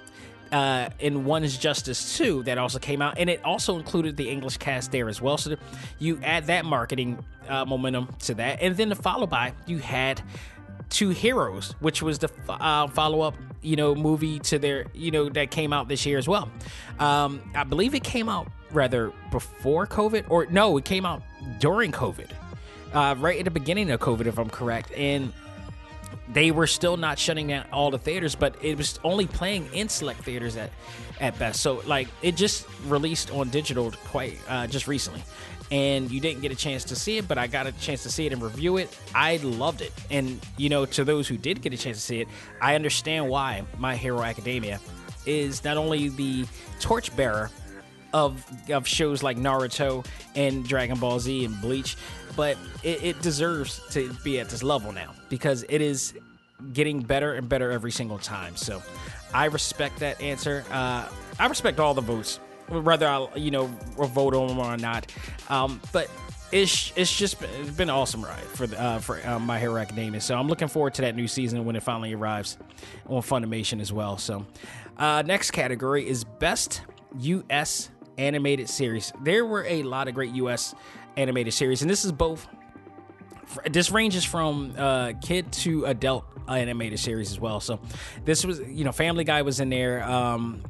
A: uh, in One is Justice 2 that also came out, and it also included the English cast there as well. So you add that marketing uh, momentum to that, and then the follow by, you had Two Heroes, which was the uh, follow up, you know, movie to their, you know, that came out this year as well. Um, I believe it came out rather before COVID, or no, it came out during COVID, uh, right at the beginning of COVID, if I'm correct, and they were still not shutting down all the theaters, but it was only playing in select theaters at at best. So like it just released on digital quite uh, just recently, and you didn't get a chance to see it, but I got a chance to see it and review it. I loved it, and you know to those who did get a chance to see it, I understand why My Hero Academia is not only the torchbearer of of shows like Naruto and Dragon Ball Z and Bleach, but it, it, deserves to be at this level now because it is getting better and better every single time. So I respect that answer. Uh, I respect all the votes, whether I you know vote on or not. Um, but it's it's just been, it's been an awesome ride for the, uh, for uh, My Hero Academia. So I'm looking forward to that new season when it finally arrives on Funimation as well. So uh, next category is best U.S animated series. There were a lot of great U.S. animated series, and this is both. This ranges from uh, kid to adult animated series as well. So, this was you know, Family Guy was in there. Um,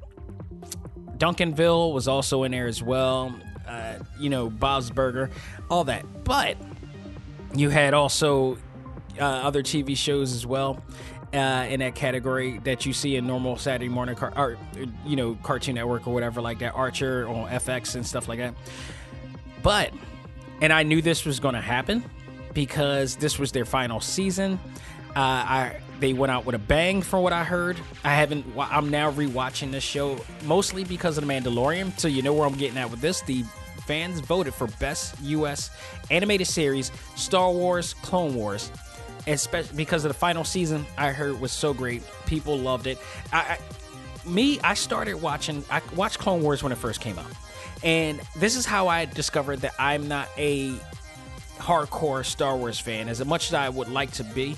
A: Duncanville was also in there as well. Uh, you know, Bob's Burger, all that. But you had also uh, other TV shows as well uh, in that category that you see in normal Saturday morning, car- or you know, Cartoon Network or whatever like that, Archer on FX and stuff like that. But, and I knew this was going to happen because this was their final season. Uh, I they went out with a bang from what I heard. I haven't. I'm now rewatching this show mostly because of the Mandalorian. So you know where I'm getting at with this. The fans voted for best U.S. animated series: Star Wars, Clone Wars especially because of the final season I heard was so great. People loved it. I, I, me, I started watching. I watched Clone Wars when it first came out, and this is how I discovered that I'm not a hardcore Star Wars fan. As much as I would like to be,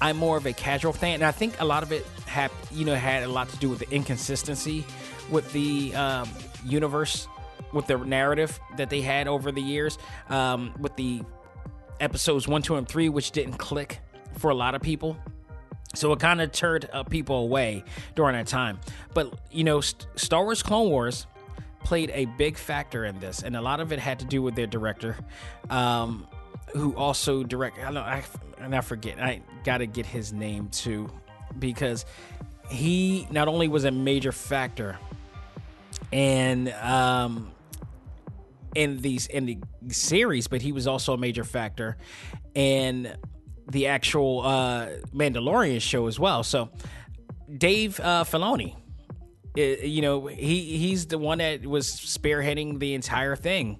A: I'm more of a casual fan, and I think a lot of it had you know had a lot to do with the inconsistency with the um, universe, with the narrative that they had over the years, um, with the episodes one, two, and three, which didn't click for a lot of people. So it kind of turned uh, people away during that time. But, you know, St- Star Wars Clone Wars played a big factor in this, and a lot of it had to do with their director, um, who also direct. I know, I, and I forget. I got to get his name too, because he not only was a major factor, and um, in these in the series, but he was also a major factor in the actual uh, Mandalorian show as well. So Dave uh, Filoni, you know, he he's the one that was spearheading the entire thing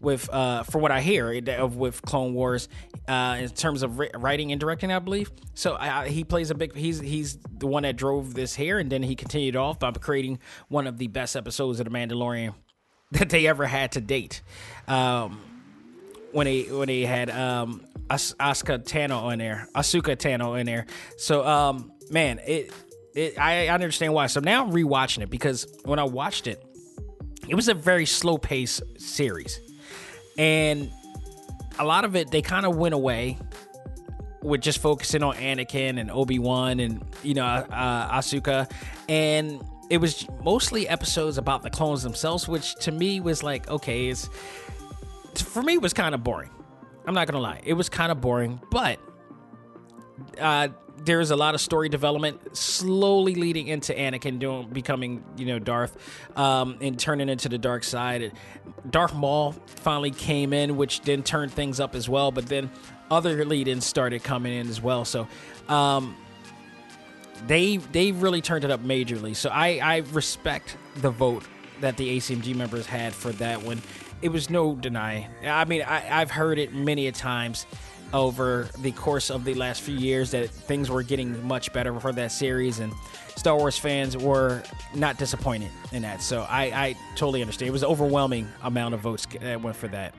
A: with, uh, for what I hear, of with Clone Wars, uh, in terms of writing and directing, I believe. So uh, he plays a big. He's he's the one that drove this here, and then he continued off by creating one of the best episodes of the Mandalorian that they ever had to date. Um, when he when he had um, As- Ahsoka Tano in there, Ahsoka Tano in there. So um, man, it, it I understand why. So now I'm rewatching it because when I watched it, it was a very slow pace series, and a lot of it they kind of went away with just focusing on Anakin and Obi Wan and you know uh, Ahsoka and it was mostly episodes about the clones themselves, which to me was like, okay, it's for me it was kind of boring. I'm not gonna lie, it was kind of boring, but uh, there's a lot of story development slowly leading into Anakin doing becoming you know Darth um, and turning into the dark side. Darth Maul finally came in, which then turned things up as well. But then other lead-ins started coming in as well. So um, they they really turned it up majorly. So I I respect the vote that the ACMG members had for that one. It was no deny. I mean I, I've heard it many a times over the course of the last few years that things were getting much better for that series and Star Wars fans were not disappointed in that. So I, I totally understand. It was an overwhelming amount of votes that went for that.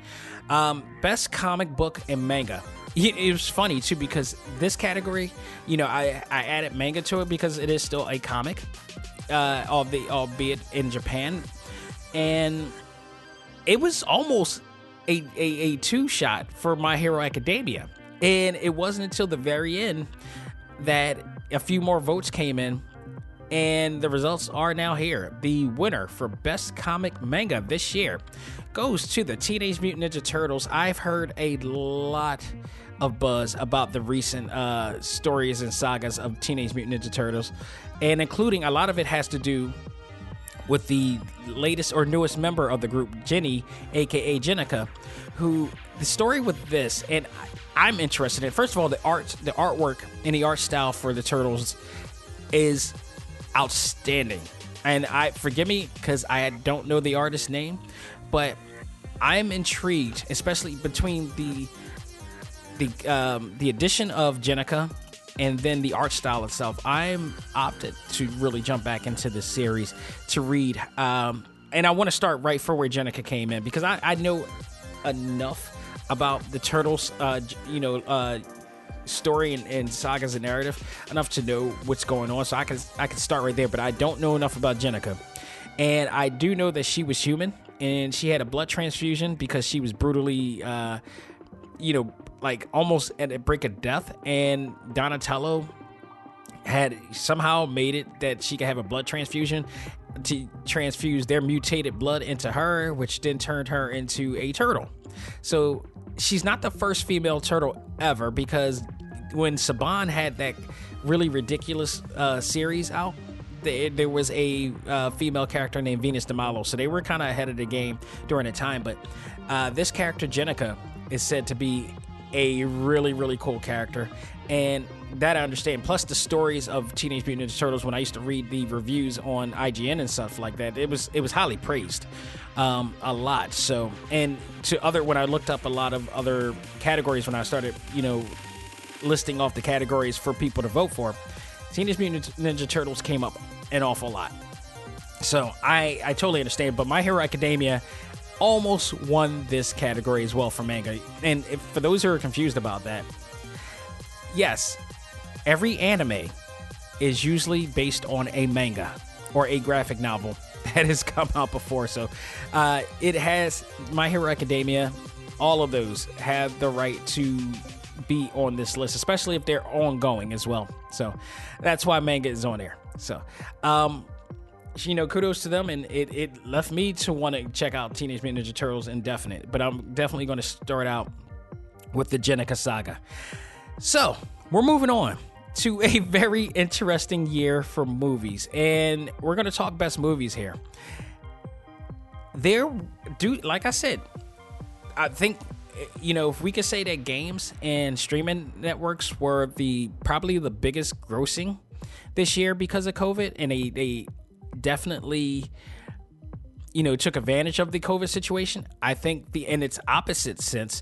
A: Um, best comic book and manga. It was funny too because this category, you know, I, I added manga to it because it is still a comic, uh, albeit, albeit in Japan, and it was almost a, a, a two shot for My Hero Academia. And it wasn't until the very end that a few more votes came in. And the results are now here. The winner for Best Comic Manga this year goes to the Teenage Mutant Ninja Turtles. I've heard a lot of buzz about the recent uh, stories and sagas of Teenage Mutant Ninja Turtles, and including a lot of it has to do with the latest or newest member of the group, Jenny, aka Jennika, who the story with this, and I'm interested in. First of all, the art, the artwork, and the art style for the turtles is outstanding. And I forgive me because I don't know the artist's name, but I'm intrigued, especially between the the um, the addition of Jennika and then the art style itself. I'm opted to really jump back into this series to read. Um, and I want to start right for where Jennika came in because I, I know enough about the turtles, uh, you know, uh, story and, and, sagas and narrative enough to know what's going on. So I can I can start right there, but I don't know enough about Jennika, And I do know that she was human and she had a blood transfusion because she was brutally, uh, you know, like almost at a break of death, and Donatello had somehow made it that she could have a blood transfusion to transfuse their mutated blood into her, which then turned her into a turtle. So she's not the first female turtle ever because when Saban had that really ridiculous uh, series out, there was a uh, female character named Venus de so they were kind of ahead of the game during the time. But uh, this character Jennika is said to be a really really cool character and that I understand. Plus the stories of Teenage Mutant Ninja Turtles when I used to read the reviews on IGN and stuff like that, it was it was highly praised, um, a lot. So and to other when I looked up a lot of other categories when I started, you know, listing off the categories for people to vote for, Teenage Mutant Ninja Turtles came up an awful lot. So I I totally understand. But My Hero Academia almost won this category as well for manga. And if, for those who are confused about that, yes, every anime is usually based on a manga or a graphic novel that has come out before. So uh, it has My Hero Academia, all of those have the right to be on this list, especially if they're ongoing as well. So that's why manga is on there. So, um, you know, kudos to them, and it, it left me to want to check out Teenage Mutant Ninja Turtles indefinite. But I'm definitely going to start out with the Jennika saga. So we're moving on to a very interesting year for movies, and we're going to talk best movies here. There, do like I said, I think you know if we could say that games and streaming networks were the probably the biggest grossing this year because of COVID, and they they definitely you know took advantage of the covid situation i think the in its opposite sense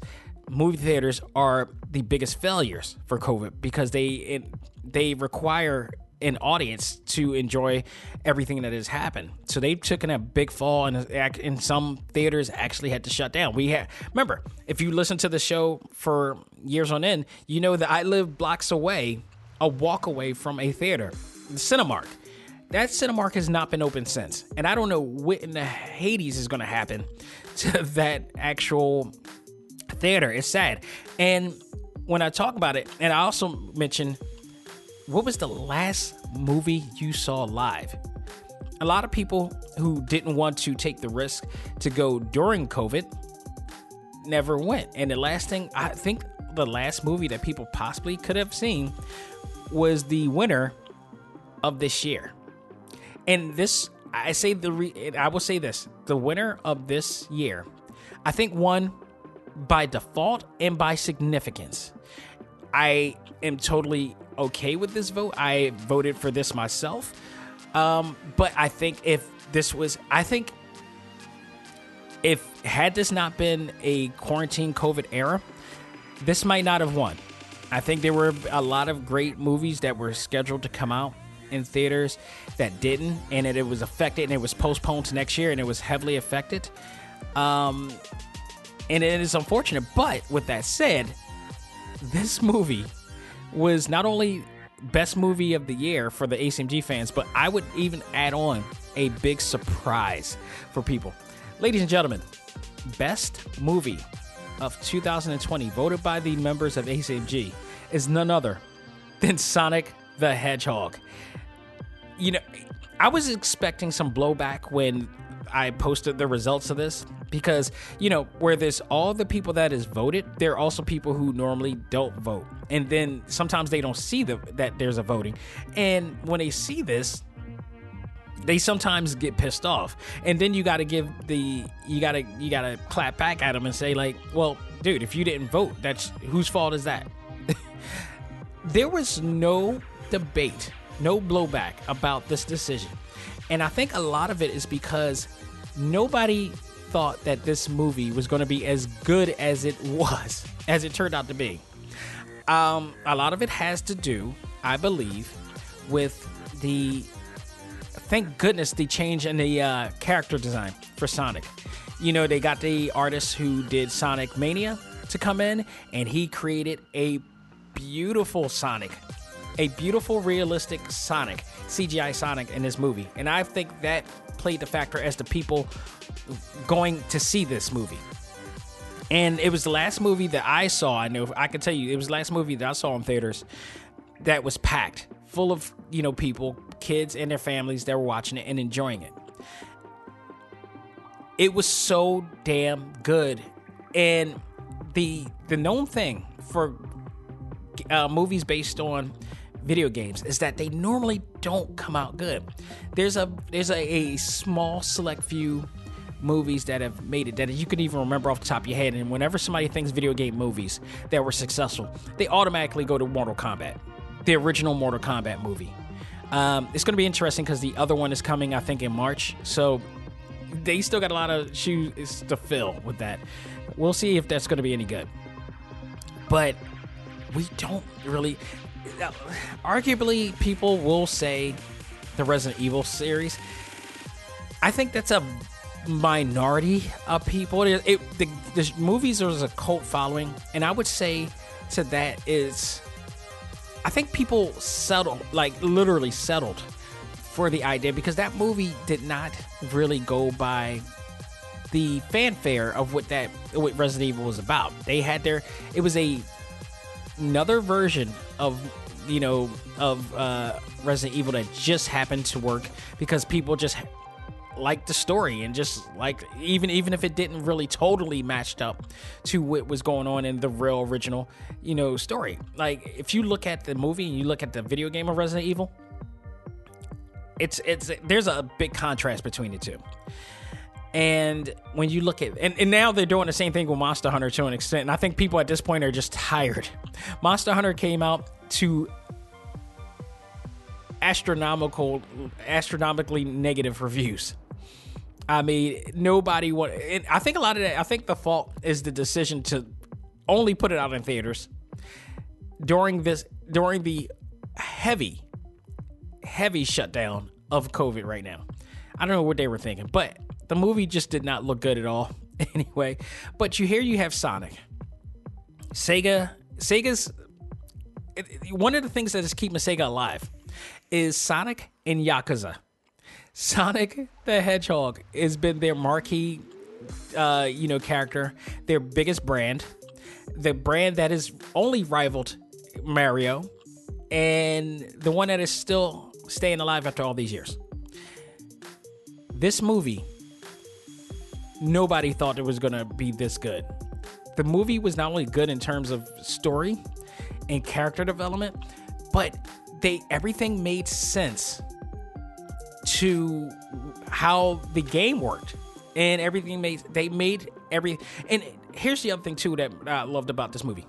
A: movie theaters are the biggest failures for covid because they they require an audience to enjoy everything that has happened. So they've taken a big fall, and in some theaters actually had to shut down. We had remember if you listen to the show for years on end, you know that I live blocks away, a walk away from a theater, the Cinemark. That Cinemark has not been open since. And I don't know what in the Hades is going to happen to that actual theater. It's sad. And when I talk about it, and I also mentioned what was the last movie you saw live? A lot of people who didn't want to take the risk to go during COVID never went. And the last thing I think the last movie that people possibly could have seen was the winner of this year. And this, I say the, re, I will say this: the winner of this year, I think won by default and by significance. I am totally okay with this vote. I voted for this myself. Um, but I think if this was, I think if had this not been a quarantine COVID era, this might not have won. I think there were a lot of great movies that were scheduled to come out in theaters that didn't, and it, it was affected, and it was postponed to next year, and it was heavily affected. Um, and it is unfortunate. But with that said, this movie was not only best movie of the year for the ACMG fans, but I would even add on a big surprise for people. Ladies and gentlemen, best movie of 2020, voted by the members of ACMG, is none other than Sonic the Hedgehog. You know, I was expecting some blowback when I posted the results of this because, you know, where there's all the people that is voted, there are also people who normally don't vote. And then sometimes they don't see the, that there's a voting. And when they see this, they sometimes get pissed off and then you got to give the you got to you got to clap back at them and say like well dude if you didn't vote that's whose fault is that there was no debate no blowback about this decision and i think a lot of it is because nobody thought that this movie was going to be as good as it was as it turned out to be um, a lot of it has to do i believe with the thank goodness the change in the uh, character design for Sonic. You know, they got the artist who did Sonic Mania to come in, and he created a beautiful Sonic, a beautiful, realistic Sonic, CGI Sonic in this movie. And I think that played the factor as the people going to see this movie. And it was the last movie that I saw. I know I can tell you, it was the last movie that I saw in theaters that was packed, full of you know people kids and their families that were watching it and enjoying it. It was so damn good. And the the known thing for uh, movies based on video games is that they normally don't come out good. There's a there's a, a small select few movies that have made it that you can even remember off the top of your head. And whenever somebody thinks video game movies that were successful, they automatically go to Mortal Kombat, the original Mortal Kombat movie. Um, it's going to be interesting because the other one is coming, I think, in March. So they still got a lot of shoes to fill with that. We'll see if that's going to be any good. But we don't really. Arguably, people will say the Resident Evil series. I think that's a minority of people. It, it the, the movies there's a cult following, and I would say to that is I think people settled, like literally settled for the idea because that movie did not really go by the fanfare of what that what Resident Evil was about. They had their it was a another version of you know of uh, Resident Evil that just happened to work because people just liked the story and just like even even if it didn't really totally matched up to what was going on in the real original you know story. Like if you look at the movie and you look at the video game of resident evil it's it's there's a big contrast between the two and when you look at and, and now they're doing the same thing with monster hunter to an extent and i think people at this point are just tired monster hunter came out to astronomical astronomically negative reviews I mean, nobody want. And I think a lot of that. I think the fault is the decision to only put it out in theaters during this during the heavy, heavy shutdown of COVID right now. I don't know what they were thinking, but the movie just did not look good at all. anyway, but you hear you have Sonic, Sega. Sega's one of the things that is keeping Sega alive is Sonic and Yakuza. Sonic the Hedgehog has been their marquee, uh, you know, character, their biggest brand, the brand that is only rivaled Mario, and the one that is still staying alive after all these years. This movie, nobody thought it was gonna be this good. the movie was not only good in terms of story and character development, but they everything made sense to how the game worked and everything made they made every and here's the other thing too that I loved about this movie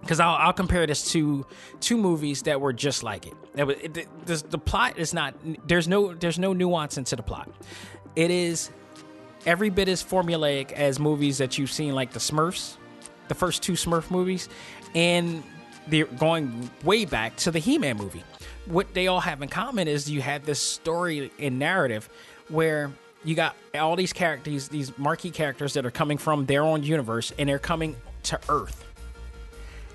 A: because I'll, I'll compare this to two movies that were just like it. It, was, it the, the plot is not there's no there's no nuance into the plot. It is every bit as formulaic as movies that you've seen like the Smurfs, the first two Smurf movies, and they're going way back to the He-Man movie. What they all have in common is you had this story and narrative where you got all these characters, these marquee characters that are coming from their own universe, and they're coming to Earth.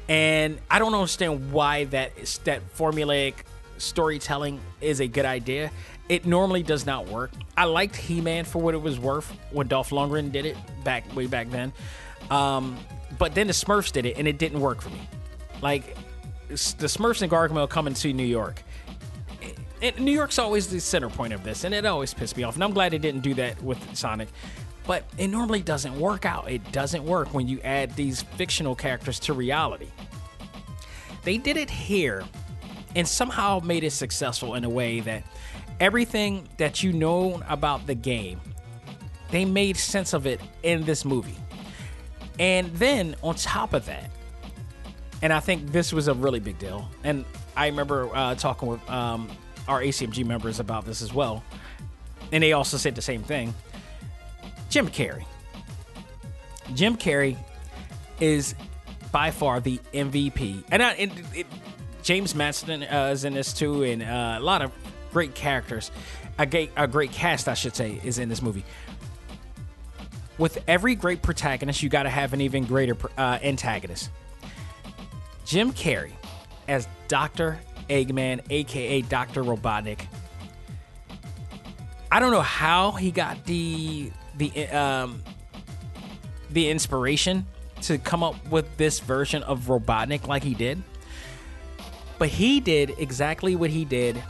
A: And I don't understand why that that formulaic storytelling is a good idea. It normally does not work. I liked He-Man for what it was worth when Dolph Lundgren did it back way back then. Um, but then the Smurfs did it, and it didn't work for me. Like the Smurfs and Gargamel coming to New York. And New York's always the center point of this, and it always pissed me off. And I'm glad they didn't do that with Sonic. But it normally doesn't work out. It doesn't work when you add these fictional characters to reality. They did it here and somehow made it successful in a way that everything that you know about the game, they made sense of it in this movie. And then on top of that, and I think this was a really big deal. And I remember uh, talking with um, our ACMG members about this as well, and they also said the same thing. Jim Carrey. Jim Carrey is by far the MVP, and, I, it, it, James Marsden uh, is in this too, and uh, a lot of great characters. A great, a great cast, I should say, is in this movie. With every great protagonist, you got to have an even greater uh, antagonist. Jim Carrey as Dr. Eggman, aka Dr. Robotnik. I don't know how he got the the um the inspiration to come up with this version of Robotnik like he did. But he did exactly what he did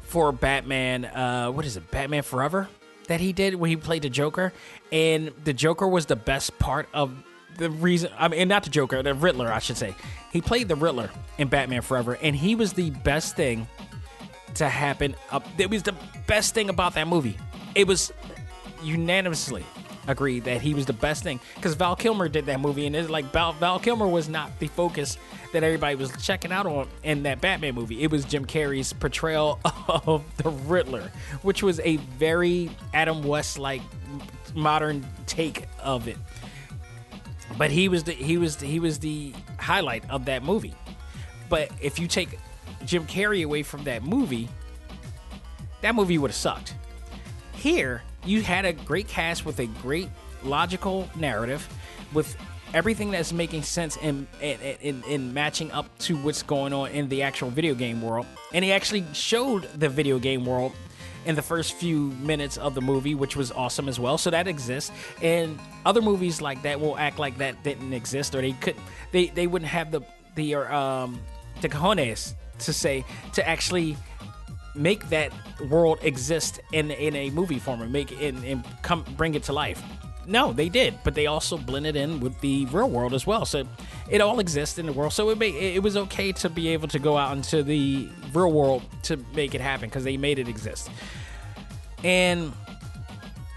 A: for Batman uh what is it? Batman Forever that he did when he played the Joker and the Joker was the best part of the reason I mean not the Joker, the Riddler, I should say. He played the Riddler in Batman Forever, and he was the best thing to happen. Uh, it was the best thing about that movie. It was unanimously agreed that he was the best thing because Val Kilmer did that movie, and it's like Val, Val Kilmer was not the focus that everybody was checking out on in that Batman movie. It was Jim Carrey's portrayal of the Riddler, which was a very Adam West like modern take of it but he was the he was the, he was the highlight of that movie. But if you take Jim Carrey away from that movie, that movie would have sucked. Here, you had a great cast with a great logical narrative, with everything that's making sense in in, in in matching up to what's going on in the actual video game world. And he actually showed the video game world in the first few minutes of the movie, which was awesome as well. So that exists, and other movies like that will act like that didn't exist, or they could they they wouldn't have the the um the cojones to say to actually make that world exist in in a movie form and make it and, and come bring it to life. No, they did, but they also blended in with the real world as well. So it all exists in the world. So it it was okay to be able to go out into the real world to make it happen because they made it exist. And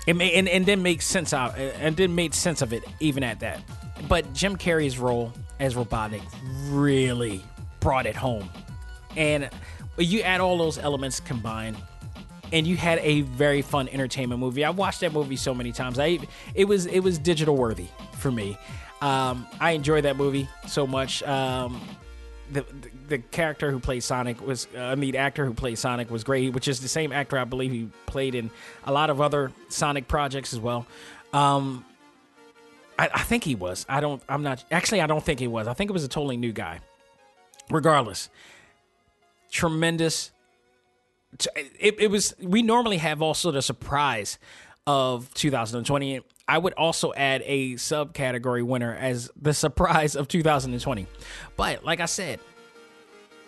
A: it made and, and then make sense out and then made sense of it even at that. But Jim Carrey's role as Robotnik really brought it home. And you add all those elements combined and you had a very fun entertainment movie. I watched that movie so many times. I it was it was digital worthy for me. Um, I enjoyed that movie so much. Um, the, the, the character who played Sonic was uh, the actor who played Sonic was great, which is the same actor I believe he played in a lot of other Sonic projects as well. Um, I, I think he was. I don't. I'm not. Actually, I don't think he was. I think it was a totally new guy. Regardless, tremendous it, it was we normally have also the surprise of 2020 i would also add a subcategory winner as the surprise of 2020 but like i said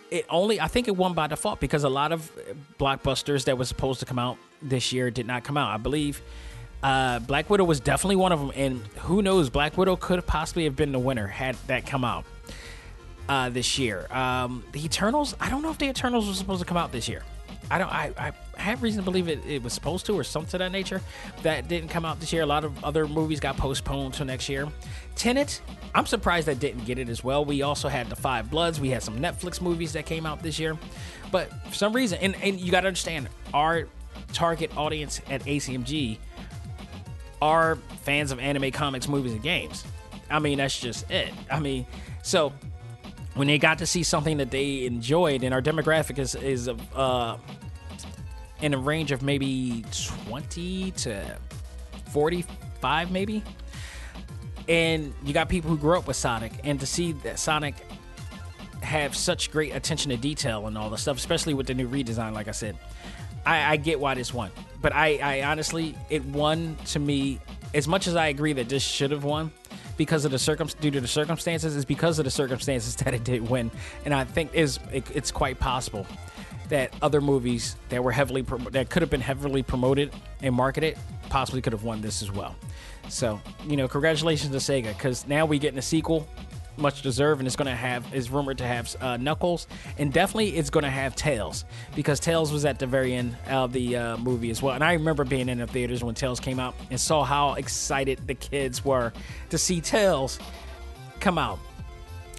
A: it only i think it won by default because a lot of blockbusters that was supposed to come out this year did not come out i believe Uh, Black Widow was definitely one of them, and who knows, Black Widow could possibly have been the winner had that come out uh, this year. Um, the Eternals, I don't know if the Eternals was supposed to come out this year. I don't. I, I have reason to believe it, it was supposed to, or something to that nature. That didn't come out this year. A lot of other movies got postponed to next year. Tenet, I'm surprised that didn't get it as well. We also had the Five Bloods. We had some Netflix movies that came out this year, but for some reason, and, and you got to understand, our target audience at ACMG are fans of anime, comics, movies, and games. I mean, that's just it. I mean, so when they got to see something that they enjoyed, and our demographic is is uh, in a range of maybe twenty to forty five, maybe. And you got people who grew up with Sonic, and to see that Sonic have such great attention to detail and all the stuff, especially with the new redesign, like I said, I, I get why this won. But I, I honestly, it won to me as much as I agree that this should have won because of the circum due to the circumstances is because of the circumstances that it did win. And i think is it, it's quite possible that other movies that were heavily that could have been heavily promoted and marketed possibly could have won this as well. So you know congratulations to sega because now we getting a sequel much deserved, and it's going to have is rumored to have uh, Knuckles, and definitely it's going to have Tails because Tails was at the very end of the uh, movie as well. And I remember being in the theaters when Tails came out and saw how excited the kids were to see Tails come out,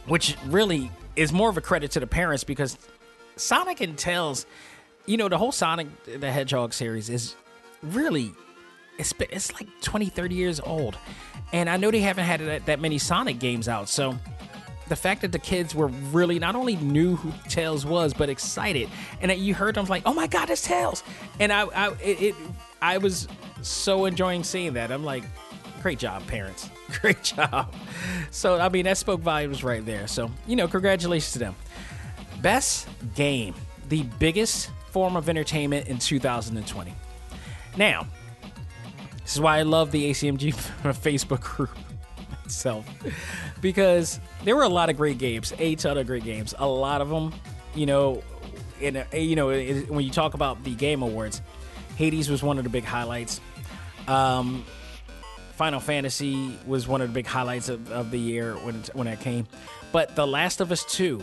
A: which really is more of a credit to the parents because Sonic and Tails, you know, the whole Sonic the Hedgehog series is really it's it's like 20 30 years old. And i know they haven't had that, that, many sonic games out so the fact that the kids were really not only knew who tails was but excited. And that you heard them like oh my god it's tails! And i i it, it i was so enjoying seeing that. I'm like great job parents. Great job. So i mean that spoke volumes right there. So you know congratulations to them. Best game the biggest form of entertainment in 2020 now this is why I love the ACMG Facebook group itself because there were a lot of great games, a ton of great games, a lot of them. You know, in a, you know when you talk about the game awards, Hades was one of the big highlights. Um, Final Fantasy was one of the big highlights of, of the year when when that came, but The Last of Us Two,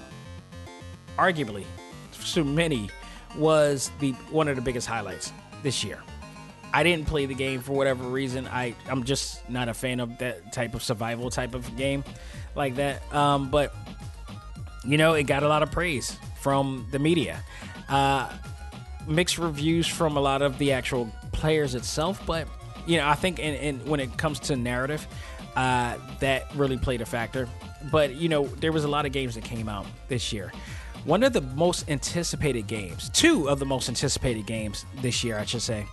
A: arguably, so many, was the one of the biggest highlights this year. I didn't play the game for whatever reason. I I'm just not a fan of that type of survival type of game like that. Um, but you know, it got a lot of praise from the media. Uh, mixed reviews from a lot of the actual players itself, but you know, I think in, in when it comes to narrative, uh, that really played a factor. But you know, there was a lot of games that came out this year. One of the most anticipated games, two of the most anticipated games this year, I should say,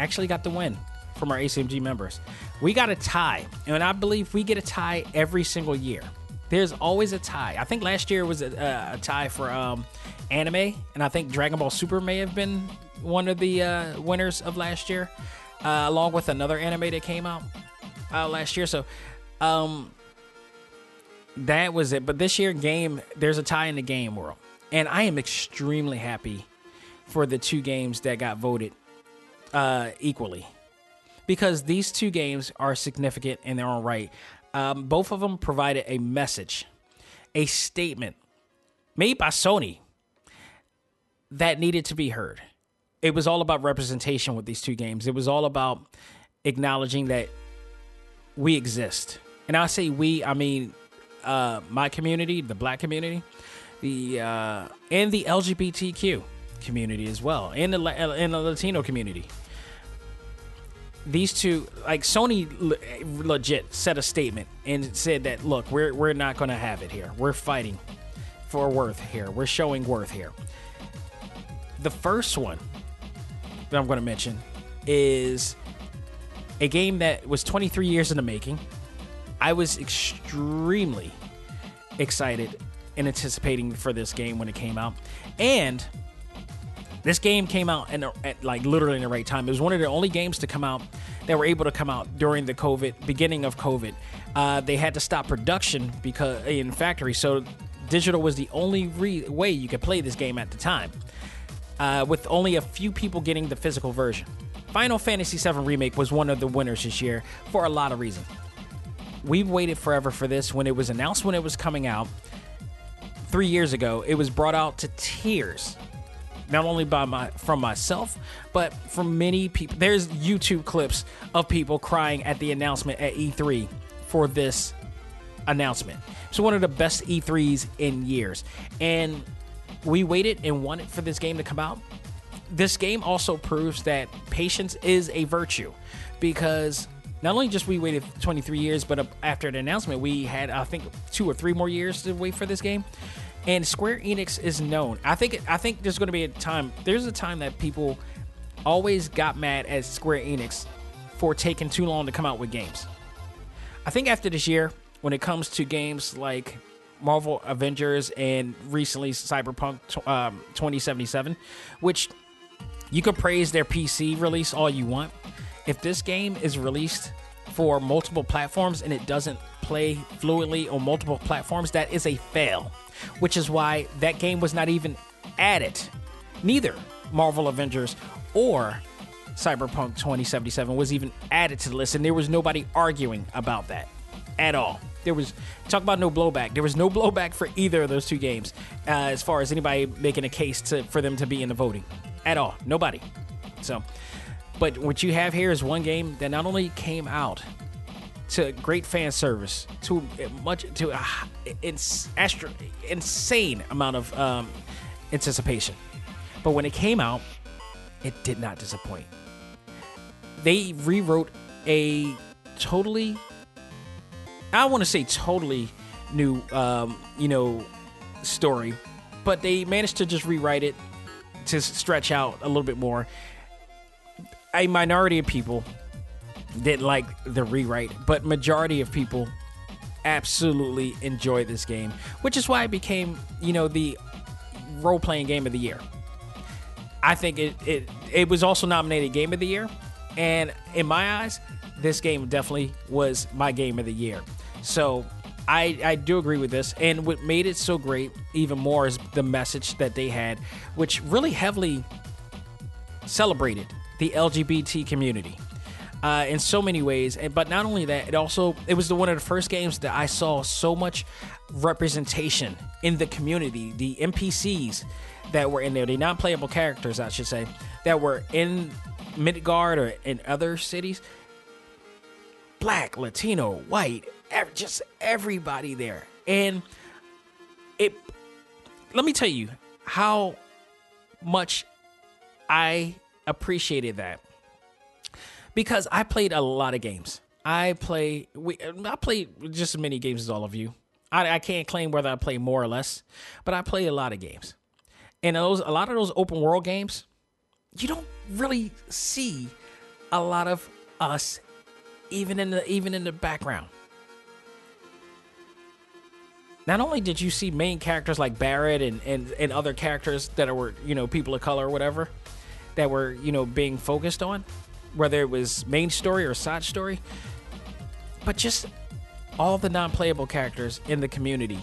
A: actually got the win from our ACMG members. We got a tie, and I believe we get a tie every single year. There's always a tie. I think last year was a, a tie for um, anime, and I think Dragon Ball Super may have been one of the uh, winners of last year, uh, along with another anime that came out uh, last year. So um, that was it. But this year, game there's a tie in the game world, and I am extremely happy for the two games that got voted uh, equally because these two games are significant in their own right. Um, both of them provided a message, a statement made by Sony that needed to be heard. It was all about representation with these two games. It was all about acknowledging that we exist. And I say we, I mean uh, my community, the black community, the uh, and the LGBTQ community as well, and the and the Latino community these two like Sony legit set a statement and said that look, we're we're not going to have it here. We're fighting for worth here. We're showing worth here. The first one that I'm going to mention is a game that was 23 years in the making. I was extremely excited and anticipating for this game when it came out. And this game came out in, at like literally in the right time. It was one of the only games to come out that were able to come out during the COVID beginning of COVID. Uh, they had to stop production because in factory, so digital was the only re- way you could play this game at the time. uh, with only a few people getting the physical version. Final Fantasy VII Remake was one of the winners this year for a lot of reasons. We've waited forever for this. When it was announced when it was coming out three years ago, it was brought out to tears not only by my from myself, but from many people. There's YouTube clips of people crying at the announcement at E3 for this announcement. It's one of the best E3s in years, and we waited and wanted for this game to come out. This game also proves that patience is a virtue because not only just we waited 23 years, but after the announcement, we had I think two or three more years to wait for this game and Square Enix is known. I think I think there's going to be a time. There's a time that people always got mad at Square Enix for taking too long to come out with games. I think after this year, when it comes to games like Marvel Avengers and recently Cyberpunk um, 2077, which you could praise their PC release all you want. If this game is released for multiple platforms and it doesn't play fluently on multiple platforms, that is a fail which is why that game was not even added. Neither Marvel Avengers or Cyberpunk 2077 was even added to the list, and there was nobody arguing about that at all. There was talk about no blowback. There was no blowback for either of those two games, uh, as far as anybody making a case to for them to be in the voting at all. Nobody. So, but what you have here is one game that not only came out to great fan service, to much to a ins, astro, insane amount of um, anticipation. But when it came out, it did not disappoint. They rewrote a totally, I want to say totally new, um, you know, story, but they managed to just rewrite it to stretch out a little bit more. A minority of people didn't like the rewrite, but majority of people absolutely enjoy this game, which is why it became, you know, the role playing game of the year. I think it, it it was also nominated game of the year, and in my eyes, this game definitely was my game of the year. So I, I do agree with this. And what made it so great, even more, is the message that they had, which really heavily celebrated the LGBT community uh, in so many ways. But not only that, it also it was the one of the first games that I saw so much representation in the community. The NPCs that were in there, the non-playable characters, I should say, that were in Midgard or in other cities. Black, Latino, white, ev- just everybody there, and it. Let me tell you how much I appreciated that because I played a lot of games. I play we I play just as many games as all of you. I, I can't claim whether I play more or less, but I play a lot of games. And those a lot of those open world games, you don't really see a lot of us even in the even in the background. Not only did you see main characters like Barrett and, and, and other characters that were, you know, people of color or whatever, that were, you know, being focused on, whether it was main story or side story, but just all the non-playable characters in the community,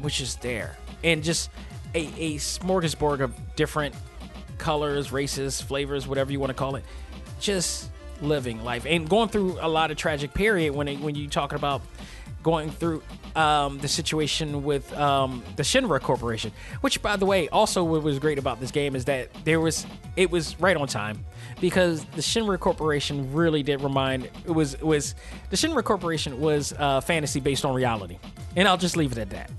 A: which is there, and just a, a smorgasbord of different colors, races, flavors, whatever you want to call it, just living life. And going through a lot of tragic period when it, when you talking about going through um, the situation with um, the Shinra Corporation, which, by the way, also what was great about this game is that there was it was right on time because the Shinra Corporation really did remind it was it was the Shinra Corporation was uh, fantasy based on reality, and I'll just leave it at that.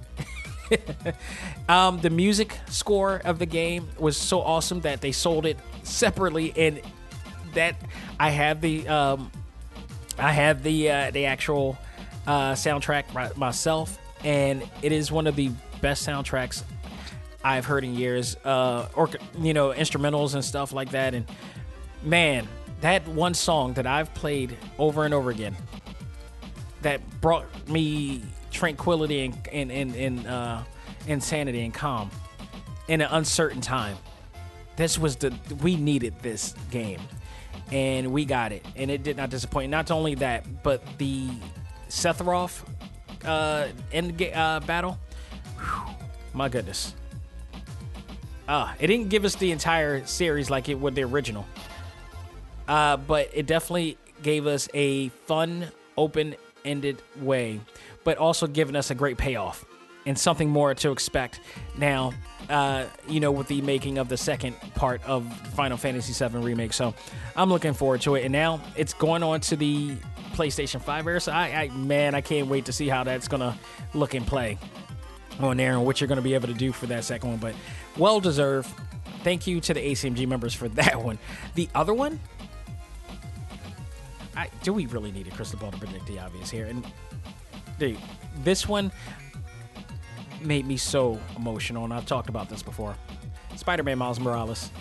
A: um, the music score of the game was so awesome that they sold it separately, and that I have the um, I have the uh, the actual uh, soundtrack myself, and it is one of the best soundtracks I've heard in years. Uh, or you know, instrumentals and stuff like that. And man, that one song that I've played over and over again that brought me tranquility and and and, and uh, insanity and calm in an uncertain time. This was the we needed this game, and we got it, and it did not disappoint. Not only that, but the Sephiroth uh, end uh, battle. Whew, my goodness. uh, it didn't give us the entire series like it would the original. Uh, but it definitely gave us a fun, open-ended way, but also giving us a great payoff and something more to expect now. Uh, you know, with the making of the second part of Final Fantasy VII remake, so I'm looking forward to it. And now it's going on to the PlayStation 5 era. So I, I man, I can't wait to see how that's gonna look and play on there and what you're gonna be able to do for that second one. But well deserved. Thank you to the ACMG members for that one. The other one, I, do we really need a crystal ball to predict the obvious here? And dude, this one made me so emotional, and I've talked about this before. Spider-Man Miles Morales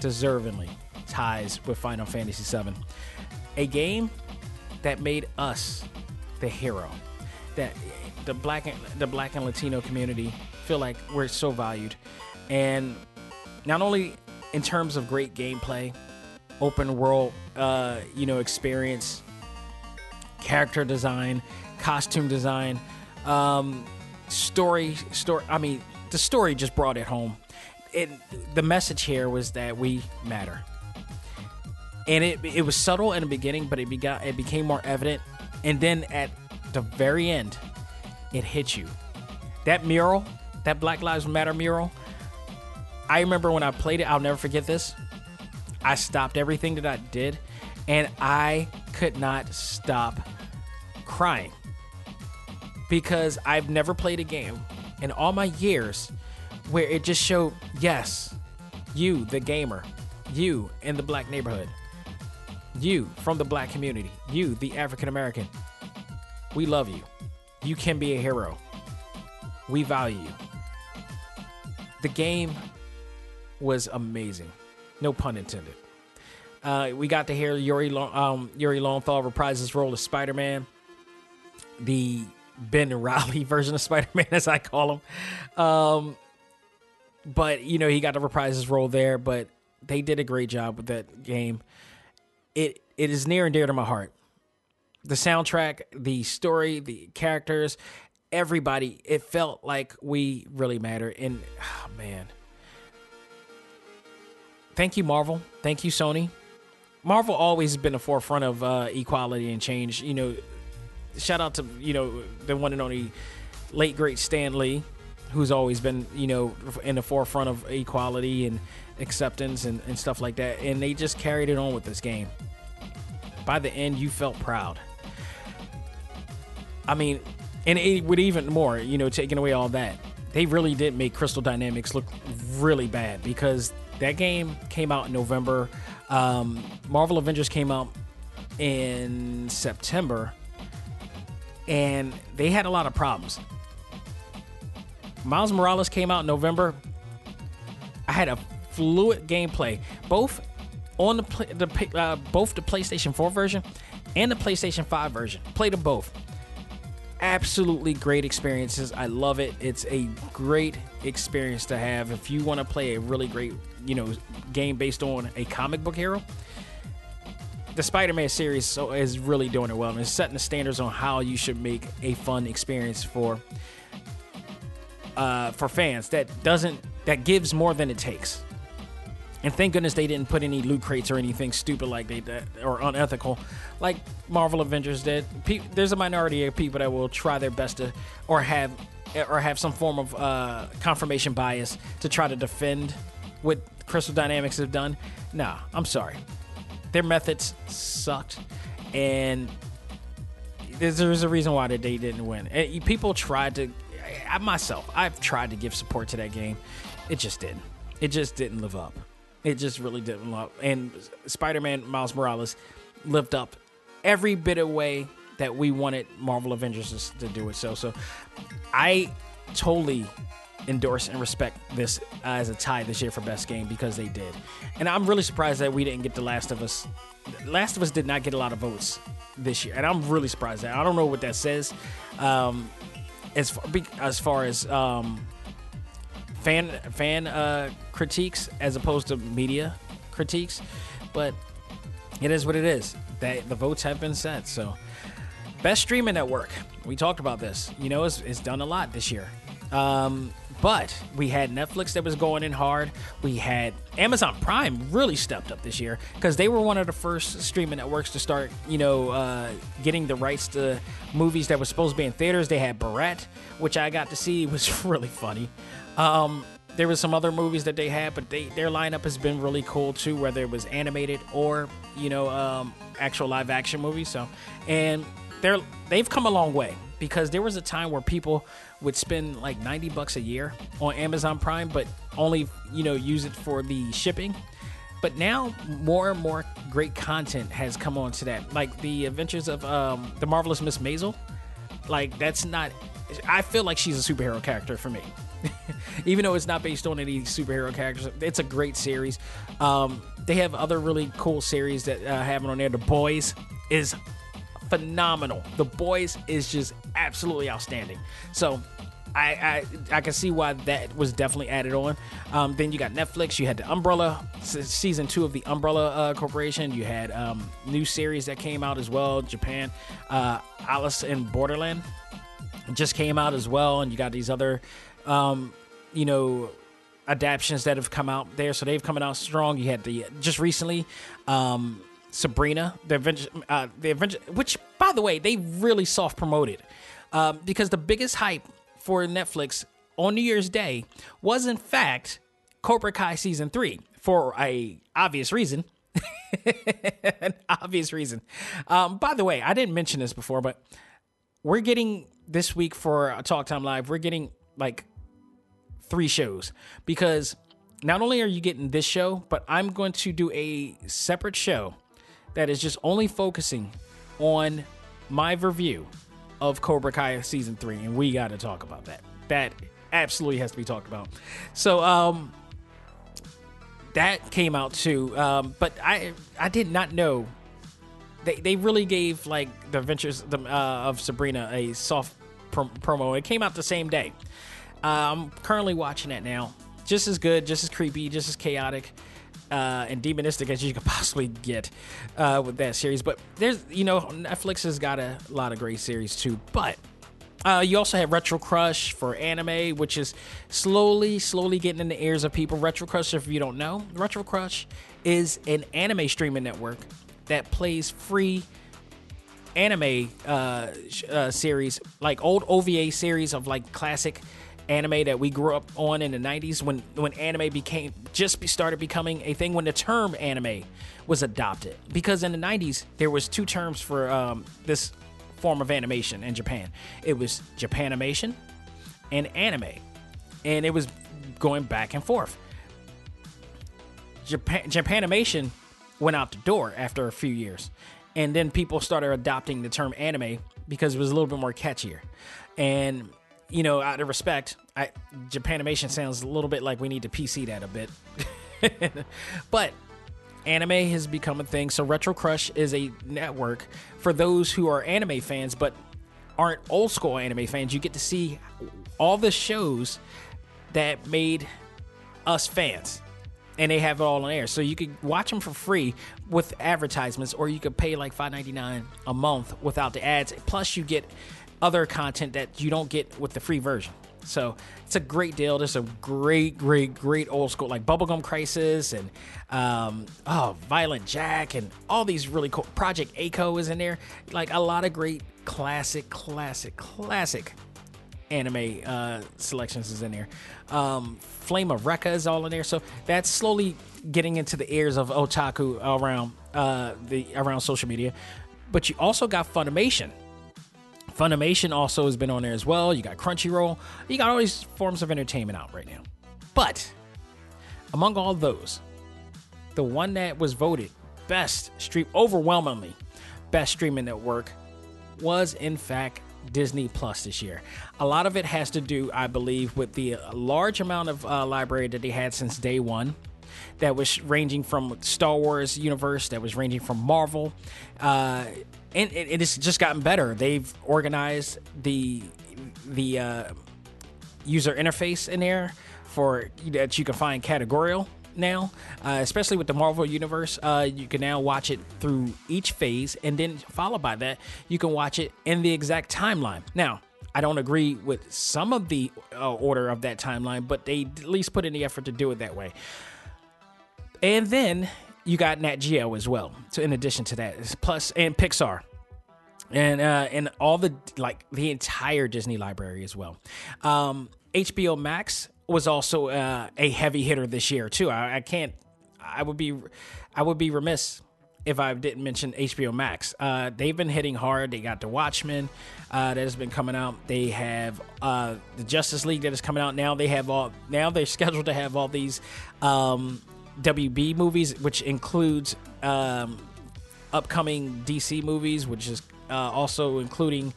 A: deservingly ties with Final Fantasy VII, a game that made us the hero, that the black and, the black and Latino community feel like we're so valued, and not only in terms of great gameplay, open world, uh, you know, experience, character design, costume design, um, story, story. I mean, the story just brought it home. It, the message here was that we matter, and it it was subtle in the beginning, but it begot it became more evident, and then at the very end, it hit you. That mural, that Black Lives Matter mural. I remember when I played it. I'll never forget this. I stopped everything that I did, and I could not stop crying because I've never played a game in all my years where it just showed yes, you, the gamer, you in the black neighborhood, you from the black community, you, the African American. We love you. You can be a hero. We value you. The game was amazing. No pun intended. Uh, we got to hear Yuri, um, Yuri Lowenthal reprise his role as Spider Man. The Ben Reilly version of Spider Man, as I call him. Um, but you know he got to reprise his role there. But they did a great job with that game. It it is near and dear to my heart. The soundtrack, the story, the characters, everybody. It felt like we really matter. And oh, man, thank you Marvel, thank you Sony. Marvel always has been the forefront of uh, equality and change. You know, shout out to you know the one and only late great Stan Lee, who's always been you know in the forefront of equality and acceptance and, and stuff like that. And they just carried it on with this game. By the end, you felt proud. I mean, and it would even more, you know, taking away all that. They really did make Crystal Dynamics look really bad because that game came out in November. Um, Marvel Avengers came out in September and they had a lot of problems. Miles Morales came out in November. I had a fluid gameplay, both on the, the uh, both the PlayStation 4 version and the PlayStation 5 version. Played them both. Absolutely great experiences. I love it. It's a great experience to have if you want to play a really great, you know, game based on a comic book hero the Spider-Man series so, is really doing it well and it's setting the standards on how you should make a fun experience for uh, for fans that doesn't that gives more than it takes. And thank goodness they didn't put any loot crates or anything stupid like they did or unethical, like Marvel Avengers did. Pe- there's a minority of people that will try their best to or have or have some form of uh, confirmation bias to try to defend what Crystal Dynamics have done. Nah, I'm sorry their methods sucked, and there's, there's a reason why they didn't win. And people tried to, I myself, I've tried to give support to that game. It just didn't. It just didn't live up. It just really didn't live up. And Spider-Man Miles Morales lived up every bit of way that we wanted Marvel Avengers to do it. So, so I totally endorse and respect this as a tie this year for best game because they did. And I'm really surprised that we didn't get The Last of Us. Last of Us did not get a lot of votes this year, and I'm really surprised that. I don't know what that says. Um, as far, as far as um, fan fan uh, critiques as opposed to media critiques, but it is what it is. That the votes have been set. So, best streaming network. We talked about this. You know, it's, it's done a lot this year. Um, But we had Netflix that was going in hard. We had Amazon Prime really stepped up this year because they were one of the first streaming networks to start, you know, uh, getting the rights to movies that were supposed to be in theaters. They had Barrett, which I got to see, was really funny. Um, there was some other movies that they had, but they, their lineup has been really cool too, whether it was animated or you know um, actual live action movies. So, and they're they've come a long way because there was a time where people would spend like 90 bucks a year on Amazon Prime, but only you know use it for the shipping. But now more and more great content has come onto that, like the Adventures of um, the Marvelous Miss Maisel. Like that's not. I feel like she's a superhero character for me. even though it's not based on any superhero characters. It's a great series. Um, they have other really cool series that uh, have it on there. The Boys is phenomenal. The Boys is just absolutely outstanding. So. I, I I can see why that was definitely added on. Um, then you got Netflix. You had the Umbrella season two of the Umbrella uh, Corporation. You had um, new series that came out as well. Japan, uh, Alice in Borderland just came out as well, and you got these other um, you know, adaptations that have come out there. So they've coming out strong. You had the just recently, um, Sabrina, the Avenger, uh, the which by the way they really soft promoted, um, because the biggest hype for Netflix on New Year's Day was in fact Cobra Kai season three for a obvious reason. An obvious reason. Um, by the way, I didn't mention this before, but we're getting this week for Talk Time Live. We're getting like three shows because not only are you getting this show, but I'm going to do a separate show that is just only focusing on my review of Cobra Kai season three, and we got to talk about that. That absolutely has to be talked about. So, um, that came out too, um, but I I did not know they they really gave like the Adventures uh, of Sabrina a soft promo. It came out the same day. Uh, I'm currently watching it now. Just as good, just as creepy, just as chaotic. Uh, and demonistic as you could possibly get uh, with that series. But there's, you know, Netflix has got a lot of great series too. But uh, you also have Retro Crush for anime, which is slowly, slowly getting in the ears of people. Retro Crush, if you don't know, Retro Crush is an anime streaming network that plays free anime uh, uh, series, like old OVA series of like classic anime that we grew up on in the 90s when when anime became just started becoming a thing when the term anime was adopted. Because in the 90s there was two terms for um, this form of animation in Japan. It was Japanimation and anime. And it was going back and forth. Japan Japanimation went out the door after a few years. And then people started adopting the term anime because it was a little bit more catchier. And you know, out of respect, I, Japanimation sounds a little bit like we need to PC that a bit. but anime has become a thing. So Retro Crush is a network for those who are anime fans but aren't old school anime fans. You get to see all the shows that made us fans. And they have it all on air. So you could watch them for free with advertisements, or you could pay like $5.99 a month without the ads. Plus, you get other content that you don't get with the free version. So it's a great deal. There's a great, great, great old school like Bubblegum Crisis and um, oh Violent Jack and all these really cool. Project A-ko is in there. Like a lot of great classic, classic, classic anime uh, selections is in there. Um, Flame of Recca is all in there. So that's slowly getting into the ears of otaku around uh, the around social media. But you also got Funimation Funimation also has been on there as well. You got Crunchyroll. You got all these forms of entertainment out right now. But among all those, the one that was voted best stream overwhelmingly best streaming network was in fact Disney Plus this year. A lot of it has to do, I believe, with the large amount of uh, library that they had since day one. That was ranging from Star Wars universe, that was ranging from Marvel, uh, and it, it's just gotten better. They've organized the the uh, user interface in there for that you can find categorical now, uh, especially with the Marvel Universe. Uh, you can now watch it through each phase, and then followed by that, you can watch it in the exact timeline. Now, I don't agree with some of the uh, order of that timeline, but they at least put in the effort to do it that way. And then you got Nat Geo as well. So in addition to that, plus and Pixar. And uh, and all the like the entire Disney library as well. Um, HBO Max was also uh, a heavy hitter this year too. I, I can't. I would be. I would be remiss if I didn't mention HBO Max. Uh, they've been hitting hard. They got The Watchmen uh, that has been coming out. They have uh, the Justice League that is coming out now. They have all now. They're scheduled to have all these um, WB movies, which includes um, upcoming DC movies, which is uh, also including.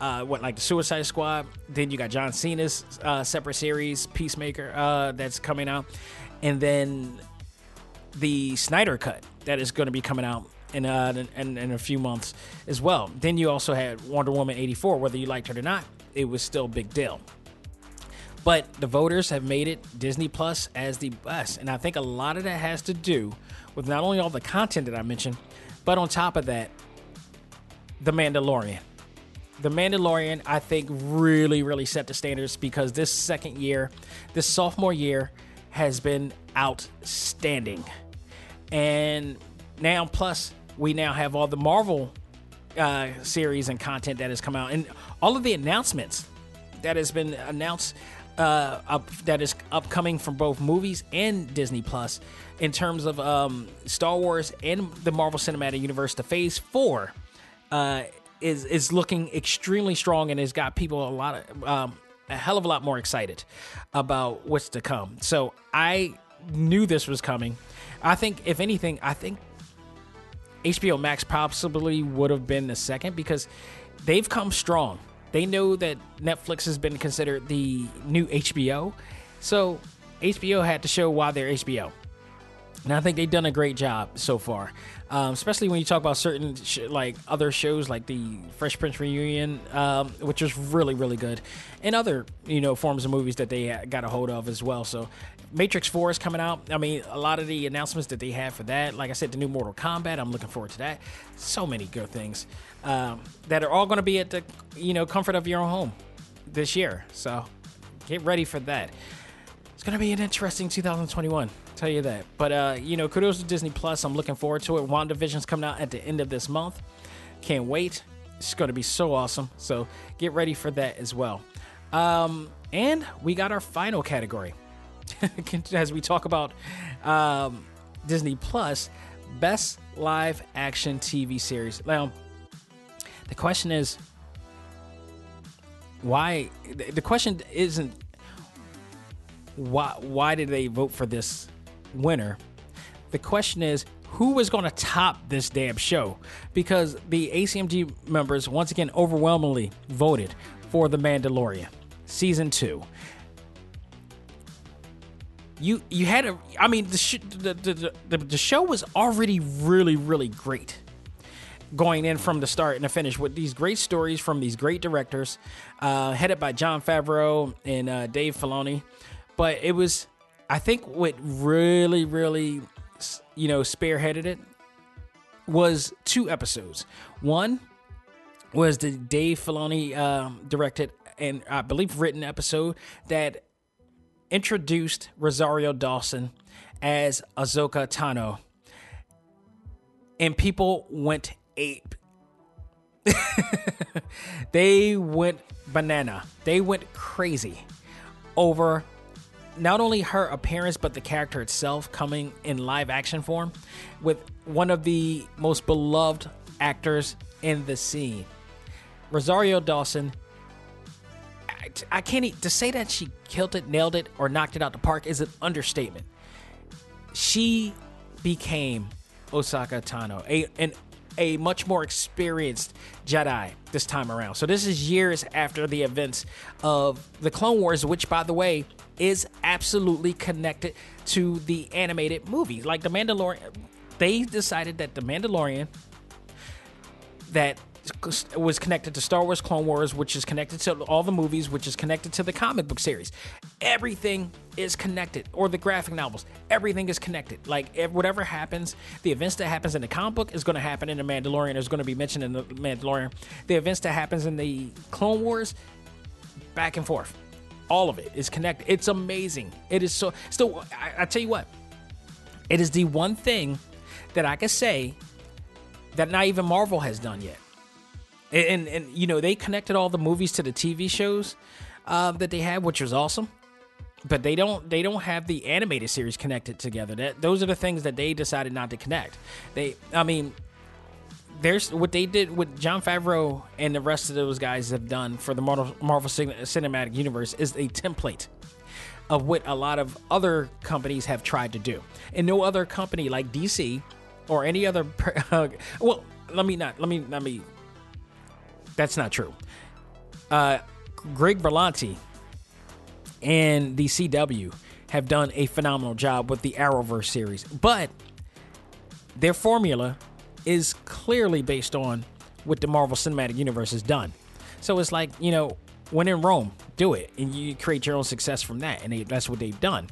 A: Uh, what like the Suicide Squad? Then you got John Cena's uh, separate series, Peacemaker, uh, that's coming out, and then the Snyder Cut that is going to be coming out in, uh, in, in a few months as well. Then you also had Wonder Woman 84, whether you liked it or not, it was still a big deal. But the voters have made it Disney Plus as the best. And I think a lot of that has to do with not only all the content that I mentioned, but on top of that, The Mandalorian. The Mandalorian, I think, really, really set the standards because this second year, this sophomore year, has been outstanding. And now, plus, we now have all the Marvel uh, series and content that has come out, and all of the announcements that has been announced uh, up, that is upcoming from both movies and Disney Plus in terms of um, Star Wars and the Marvel Cinematic Universe. The Phase Four uh, is is looking extremely strong and has got people a lot of um, a hell of a lot more excited about what's to come. So I knew this was coming. I think, if anything, I think HBO Max possibly would have been the second because they've come strong. They know that Netflix has been considered the new HBO. So HBO had to show why they're HBO. And I think they've done a great job so far, um, especially when you talk about certain sh- like other shows like the Fresh Prince reunion, um, which was really really good, and other you know forms of movies that they got a hold of as well. So Matrix 4 is coming out. I mean, a lot of the announcements that they have for that, like I said, the new Mortal Kombat, I'm looking forward to that. So many good things um, that are all going to be at the you know comfort of your own home this year. So get ready for that. It's going to be an interesting 2021 tell you that. But uh, you know, kudos to Disney Plus. I'm looking forward to it. WandaVision's coming out at the end of this month. Can't wait. It's going to be so awesome. So get ready for that as well. Um, and we got our final category as we talk about um, Disney Plus best live action TV series. Now, the question is why? The question isn't why why did they vote for this winner. The question is, who is going to top this damn show? Because the ACMG members once again overwhelmingly voted for The Mandalorian season two. You you had a I mean the, sh- the, the, the the show was already really really great going in from the start and the finish with these great stories from these great directors, uh, headed by Jon Favreau and uh, Dave Filoni. But it was I think what really, really, you know, spearheaded it was two episodes. One was the Dave Filoni um, directed and I believe written episode that introduced Rosario Dawson as Ahsoka Tano, and people went ape. they went banana. They went crazy over not only her appearance but the character itself coming in live action form with one of the most beloved actors in the scene rosario dawson I, I can't even to say that she killed it nailed it or knocked it out the park is an understatement she became Ahsoka Tano a an a much more experienced Jedi this time around. So this is years after the events of the Clone Wars, which, by the way, is absolutely connected to the animated movies. Like the Mandalorian, they decided that the Mandalorian that was connected to Star Wars Clone Wars, which is connected to all the movies, which is connected to the comic book series. Everything is connected, or the graphic novels. Everything is connected. Like whatever happens, the events that happens in the comic book is going to happen in the Mandalorian. Is going to be mentioned in the Mandalorian. The events that happens in the Clone Wars back and forth. All of it is connected. It's amazing. It is so. Still, I, I tell you what, it is the one thing that I can say that not even Marvel has done yet. And, and, you know, they connected all the movies to the TV shows uh, that they had, which was awesome. But they don't they don't have the animated series connected together. That those are the things that they decided not to connect. They, I mean, there's what they did with Jon Favreau and the rest of those guys have done for the Marvel, Marvel Cinematic Universe is a template of what a lot of other companies have tried to do, and no other company like DC or any other. Uh, well, let me not let me let me. That's not true. Uh, Greg Berlanti and the CW have done a phenomenal job with the Arrowverse series, but their formula is clearly based on what the Marvel Cinematic Universe has done. So it's like, you know, when in Rome, do it and you create your own success from that. And they, that's what they've done.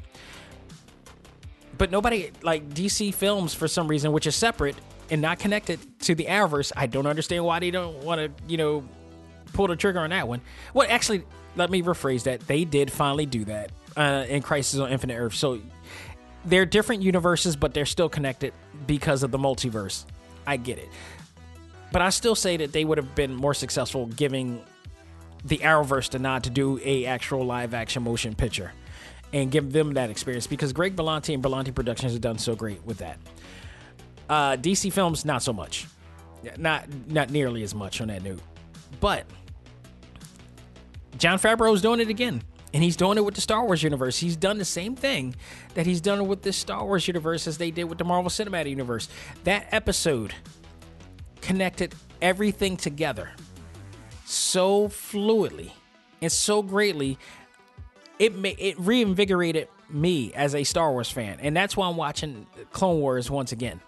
A: But nobody, like DC Films, for some reason, which is separate and not connected to the Arrowverse, I don't understand why they don't want to, you know, pull the trigger on that one. Well, actually, let me rephrase that. They did finally do that uh, in Crisis on Infinite Earth. So they're different universes, but they're still connected because of the multiverse. I get it. But I still say that they would have been more successful giving the Arrowverse the nod to do a actual live action motion picture and give them that experience because Greg Berlanti and Berlanti Productions have done so great with that. Uh, DC Films, not so much, not not nearly as much on that note. But Jon Favreau is doing it again, and he's doing it with the Star Wars universe. He's done the same thing that he's done with this Star Wars universe as they did with the Marvel Cinematic Universe. That episode connected everything together so fluidly and so greatly. It may, it reinvigorated me as a Star Wars fan, and that's why I'm watching Clone Wars once again,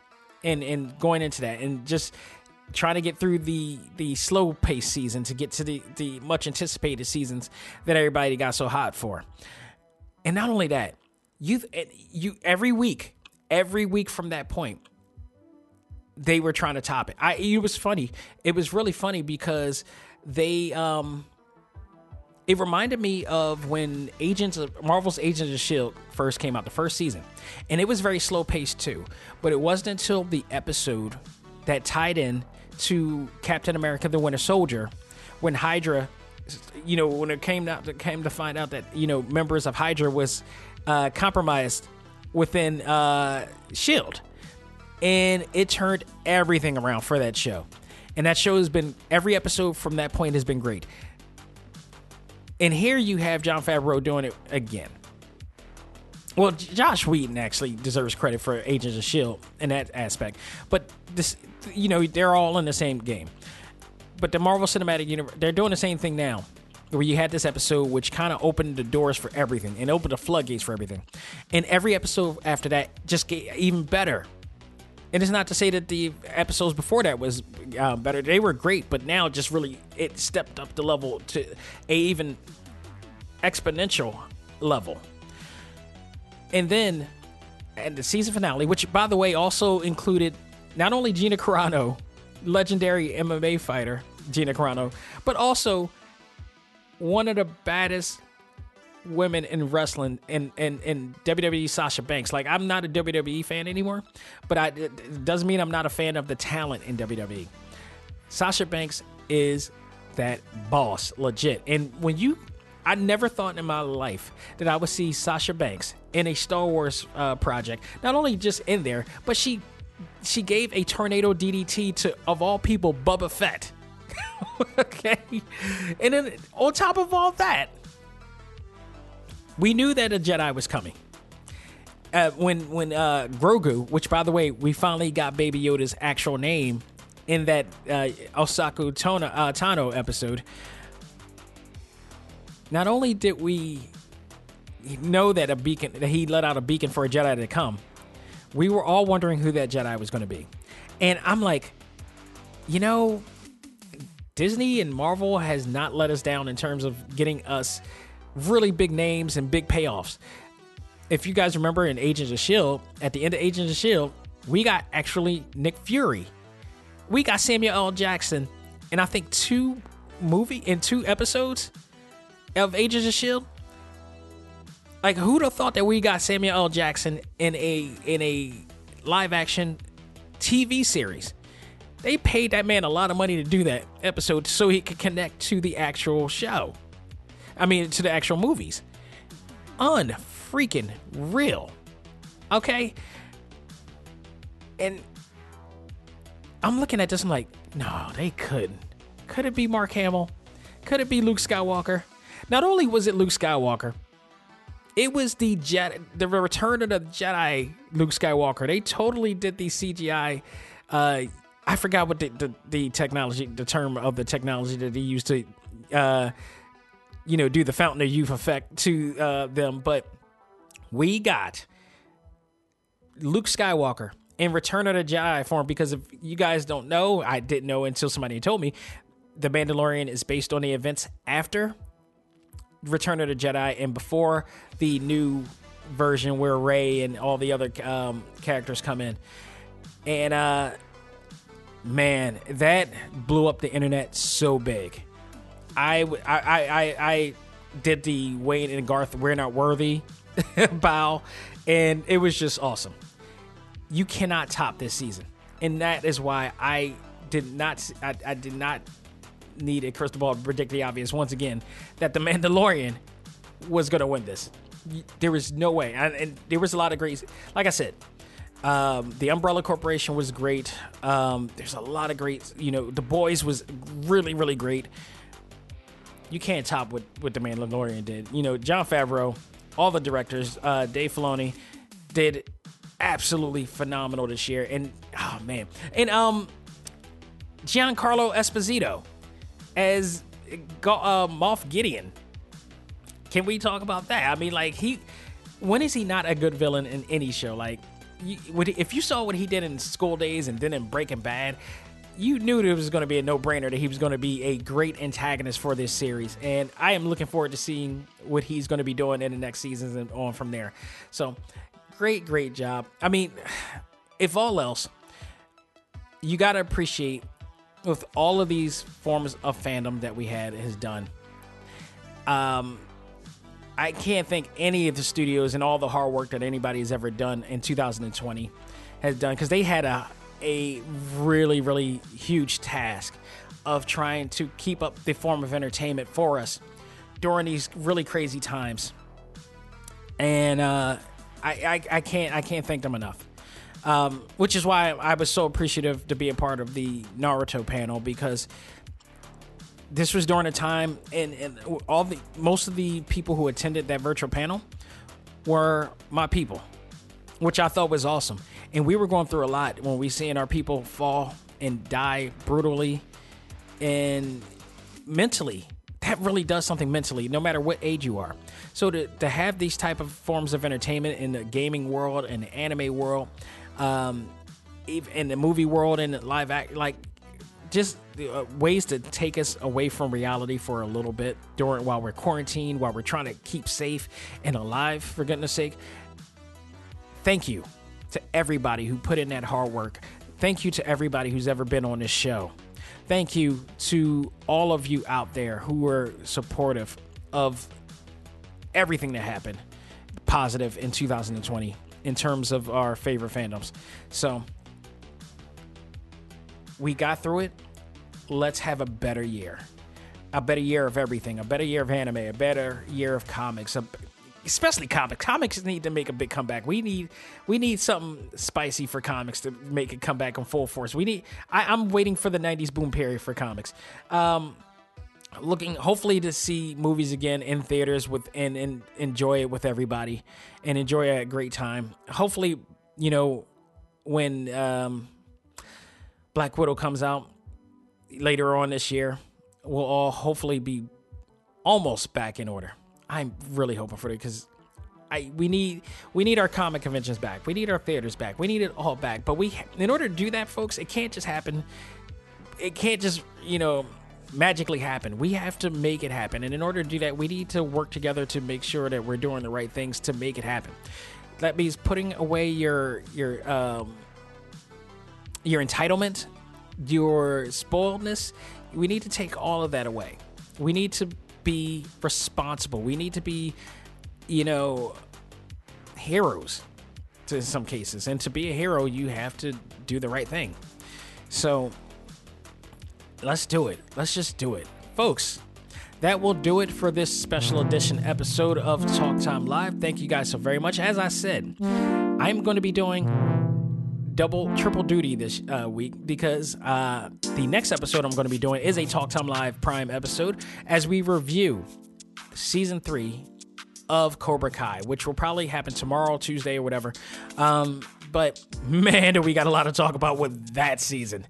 A: and and going into that, and just trying to get through the the slow pace season to get to the the much anticipated seasons that everybody got so hot for. And not only that, you you every week, every week from that point, they were trying to top it. I it was funny. It was really funny because they um it reminded me of when Agents of Marvel's Agents of Shield first came out, the first season, and it was very slow paced too. But it wasn't until the episode that tied in to Captain America: The Winter Soldier when Hydra, you know, when it came out, that came to find out that you know members of Hydra was uh, compromised within uh, Shield, and it turned everything around for that show. And that show has been every episode from that point has been great. And here you have Jon Favreau doing it again. Well, Joss Whedon actually deserves credit for Agents of Shield in that aspect, but this, you know, they're all in the same game. But the Marvel Cinematic Universe, they're doing the same thing now, where you had this episode which kind of opened the doors for everything and opened the floodgates for everything, and every episode after that just get even better. And it's not to say that the episodes before that was uh, better; they were great, but now just really it stepped up the level to a even exponential level. And then, and the season finale, which by the way also included not only Gina Carano, legendary MMA fighter Gina Carano, but also one of the baddest women in wrestling and in, in WWE, Sasha Banks. Like, I'm not a WWE fan anymore, but I, it doesn't mean I'm not a fan of the talent in WWE. Sasha Banks is that boss, legit. And when you, I never thought in my life that I would see Sasha Banks in a Star Wars uh, project. Not only just in there, but she she gave a tornado DDT to of all people Boba Fett. okay, and then on top of all that, we knew that a Jedi was coming. Uh, when when uh, Grogu, which by the way, we finally got Baby Yoda's actual name in that uh, Ahsoka Tano, uh, Tano episode. Not only did we know that a beacon that he let out a beacon for a Jedi to come, we were all wondering who that Jedi was going to be, and I'm like, you know, Disney and Marvel has not let us down in terms of getting us really big names and big payoffs. If you guys remember in Agents of S.H.I.E.L.D., at the end of Agents of S.H.I.E.L.D., we got actually Nick Fury. We got Samuel L. Jackson, and I think two movie in two episodes. of Agents of Shield. Like who'd have thought that we got Samuel L. Jackson in a in a live action TV series? They paid that man a lot of money to do that episode so he could connect to the actual show. I mean, to the actual movies. Unfreaking real. Okay? And I'm looking at this, I'm like, no, they couldn't. Could it be Mark Hamill? Could it be Luke Skywalker? Not only was it Luke Skywalker, it was the Jet, the Return of the Jedi Luke Skywalker. They totally did the CGI. Uh, I forgot what the, the, the technology, the term of the technology that they used to, uh, you know, do the Fountain of Youth effect to uh, them. But we got Luke Skywalker in Return of the Jedi form because if you guys don't know, I didn't know until somebody told me, The Mandalorian is based on the events after Return of the Jedi and before the new version where Rey and all the other um, characters come in. And uh, man, that blew up the internet so big. I I I, I did the Wayne and Garth we're not worthy bow, and it was just awesome. You cannot top this season, and that is why I did not I, I did not need a crystal ball to predict the obvious once again that the Mandalorian was going to win this. There was no way, and, and, there was a lot of great. Like I said, um, the Umbrella Corporation was great. Um, there's a lot of great. You know, The Boys was really really great. You can't top what what the Mandalorian did. You know, Jon Favreau, all the directors, uh, Dave Filoni did absolutely phenomenal this year, and oh man, and um, Giancarlo Esposito as uh, Moff Gideon. Can we talk about that? I mean, like he, when is he not a good villain in any show? Like, you, if you saw what he did in School Daze and then in Breaking Bad, you knew it was going to be a no-brainer that he was going to be a great antagonist for this series, and I am looking forward to seeing what he's going to be doing in the next seasons and on from there. So, great, great job. I mean, if all else, you got to appreciate with all of these forms of fandom that we had has done. Um, I can't think any of the studios and all the hard work that anybody has ever done in 2020 has done because they had a a really really huge task of trying to keep up the form of entertainment for us during these really crazy times. And uh, I, I I can't I can't thank them enough. Um, which is why I was so appreciative to be a part of the Naruto panel because this was during a time and, and all the most of the people who attended that virtual panel were my people, which I thought was awesome. And we were going through a lot when we seeing our people fall and die brutally and mentally. That really does something mentally, no matter what age you are. So to, to have these type of forms of entertainment in the gaming world and the anime world, um, in the movie world and live act, like just uh, ways to take us away from reality for a little bit during while we're quarantined, while we're trying to keep safe and alive. For goodness sake, thank you to everybody who put in that hard work. Thank you to everybody who's ever been on this show. Thank you to all of you out there who were supportive of everything that happened positive in 2020 in terms of our favorite fandoms. So we got through it. Let's have a better year. A better year of everything. A better year of anime. A better year of comics. A, especially comics. Comics need to make a big comeback. We need we need something spicy for comics to make it come back in full force. We need. I, am waiting for the '90s boom period for comics. Um, looking hopefully to see movies again in theaters with and, and enjoy it with everybody and enjoy a great time. Hopefully, you know when um, Black Widow comes out later on this year, we'll all hopefully be almost back in order. I'm really hoping for it because I we need we need our comic conventions back. We need our theaters back. We need it all back. But we in order to do that, folks, it can't just happen. It can't just you know magically happen. We have to make it happen. And in order to do that, we need to work together to make sure that we're doing the right things to make it happen. That means putting away your your um, your entitlement, your spoiledness. We need to take all of that away. We need to be responsible. We need to be, you know, heroes to some cases. And to be a hero, you have to do the right thing. So let's do it. Let's just do it. Folks, that will do it for this special edition episode of Talk Time Live. Thank you guys so very much. As I said, I'm going to be doing double, triple duty this uh, week because uh, the next episode I'm going to be doing is a Talk Time Live Prime episode as we review season three of Cobra Kai, which will probably happen tomorrow, Tuesday, or whatever. Um, but man, do we got a lot to talk about with that season.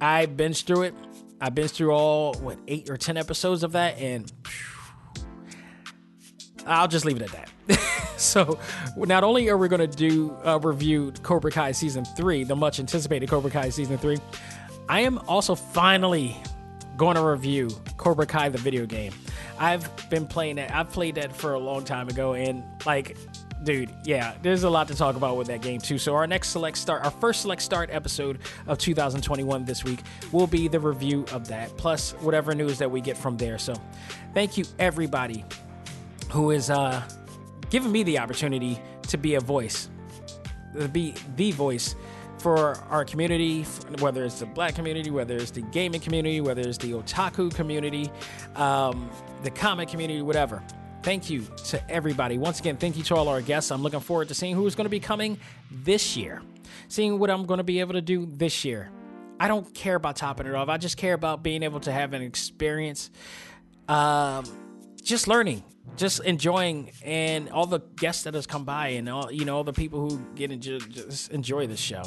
A: I binged through it. I binged through all what eight or ten episodes of that, and phew, I'll just leave it at that. so, not only are we going to do a review Cobra Kai season three, the much anticipated Cobra Kai season three, I am also finally going to review Cobra Kai the video game. I've been playing that. I've played that for a long time ago, and like, dude, yeah, there's a lot to talk about with that game too. So our next select start, our first select start episode of 2021 this week will be the review of that, plus whatever news that we get from there. So, thank you everybody who is uh giving me the opportunity to be a voice, to be the voice for our community, whether it's the black community, whether it's the gaming community, whether it's the otaku community, um, the comic community, whatever. Thank you to everybody. Once again, thank you to all our guests. I'm looking forward to seeing who's going to be coming this year, seeing what I'm going to be able to do this year. I don't care about topping it off. I just care about being able to have an experience, um, just learning, just enjoying, and all the guests that has come by, and all you know, all the people who get enjoy, just enjoy this show.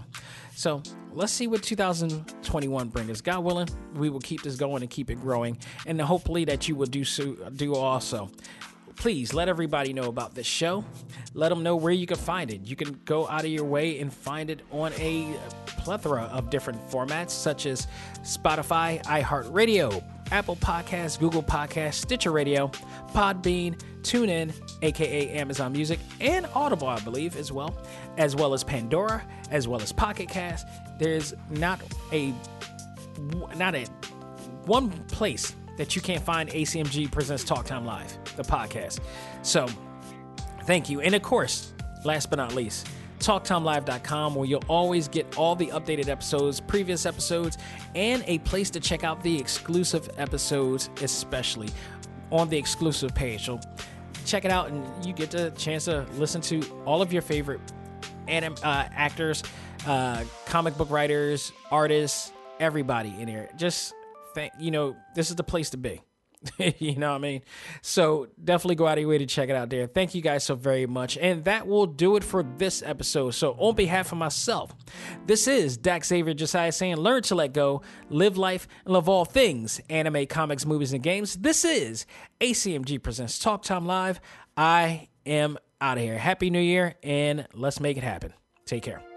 A: So let's see what 2021 brings us. God willing, we will keep this going and keep it growing, and hopefully that you will do so, do also please let everybody know about this show. Let them know where you can find it. You can go out of your way and find it on a plethora of different formats, such as Spotify, iHeartRadio, Apple Podcasts, Google Podcasts, Stitcher Radio, Podbean, TuneIn, aka Amazon Music, and Audible, I believe, as well, as well as Pandora, as well as Pocket Cast. There's not a not a one place that you can't find ACMG Presents Talk Time Live, the podcast. So, thank you. And of course, last but not least, talktimelive.com where you'll always get all the updated episodes, previous episodes, and a place to check out the exclusive episodes, especially on the exclusive page. So, check it out and you get the chance to listen to all of your favorite anim- uh, actors, uh, comic book writers, artists, everybody in here. Just think, you know, this is the place to be. you know what I mean? So definitely go out of your way to check it out there. Thank you guys so very much. And that will do it for this episode. So on behalf of myself, this is Dax Xavier Josiah saying learn to let go, live life, and love all things anime, comics, movies, and games. This is ACMG Presents Talk Time Live. I am out of here. Happy New Year, and let's make it happen. Take care.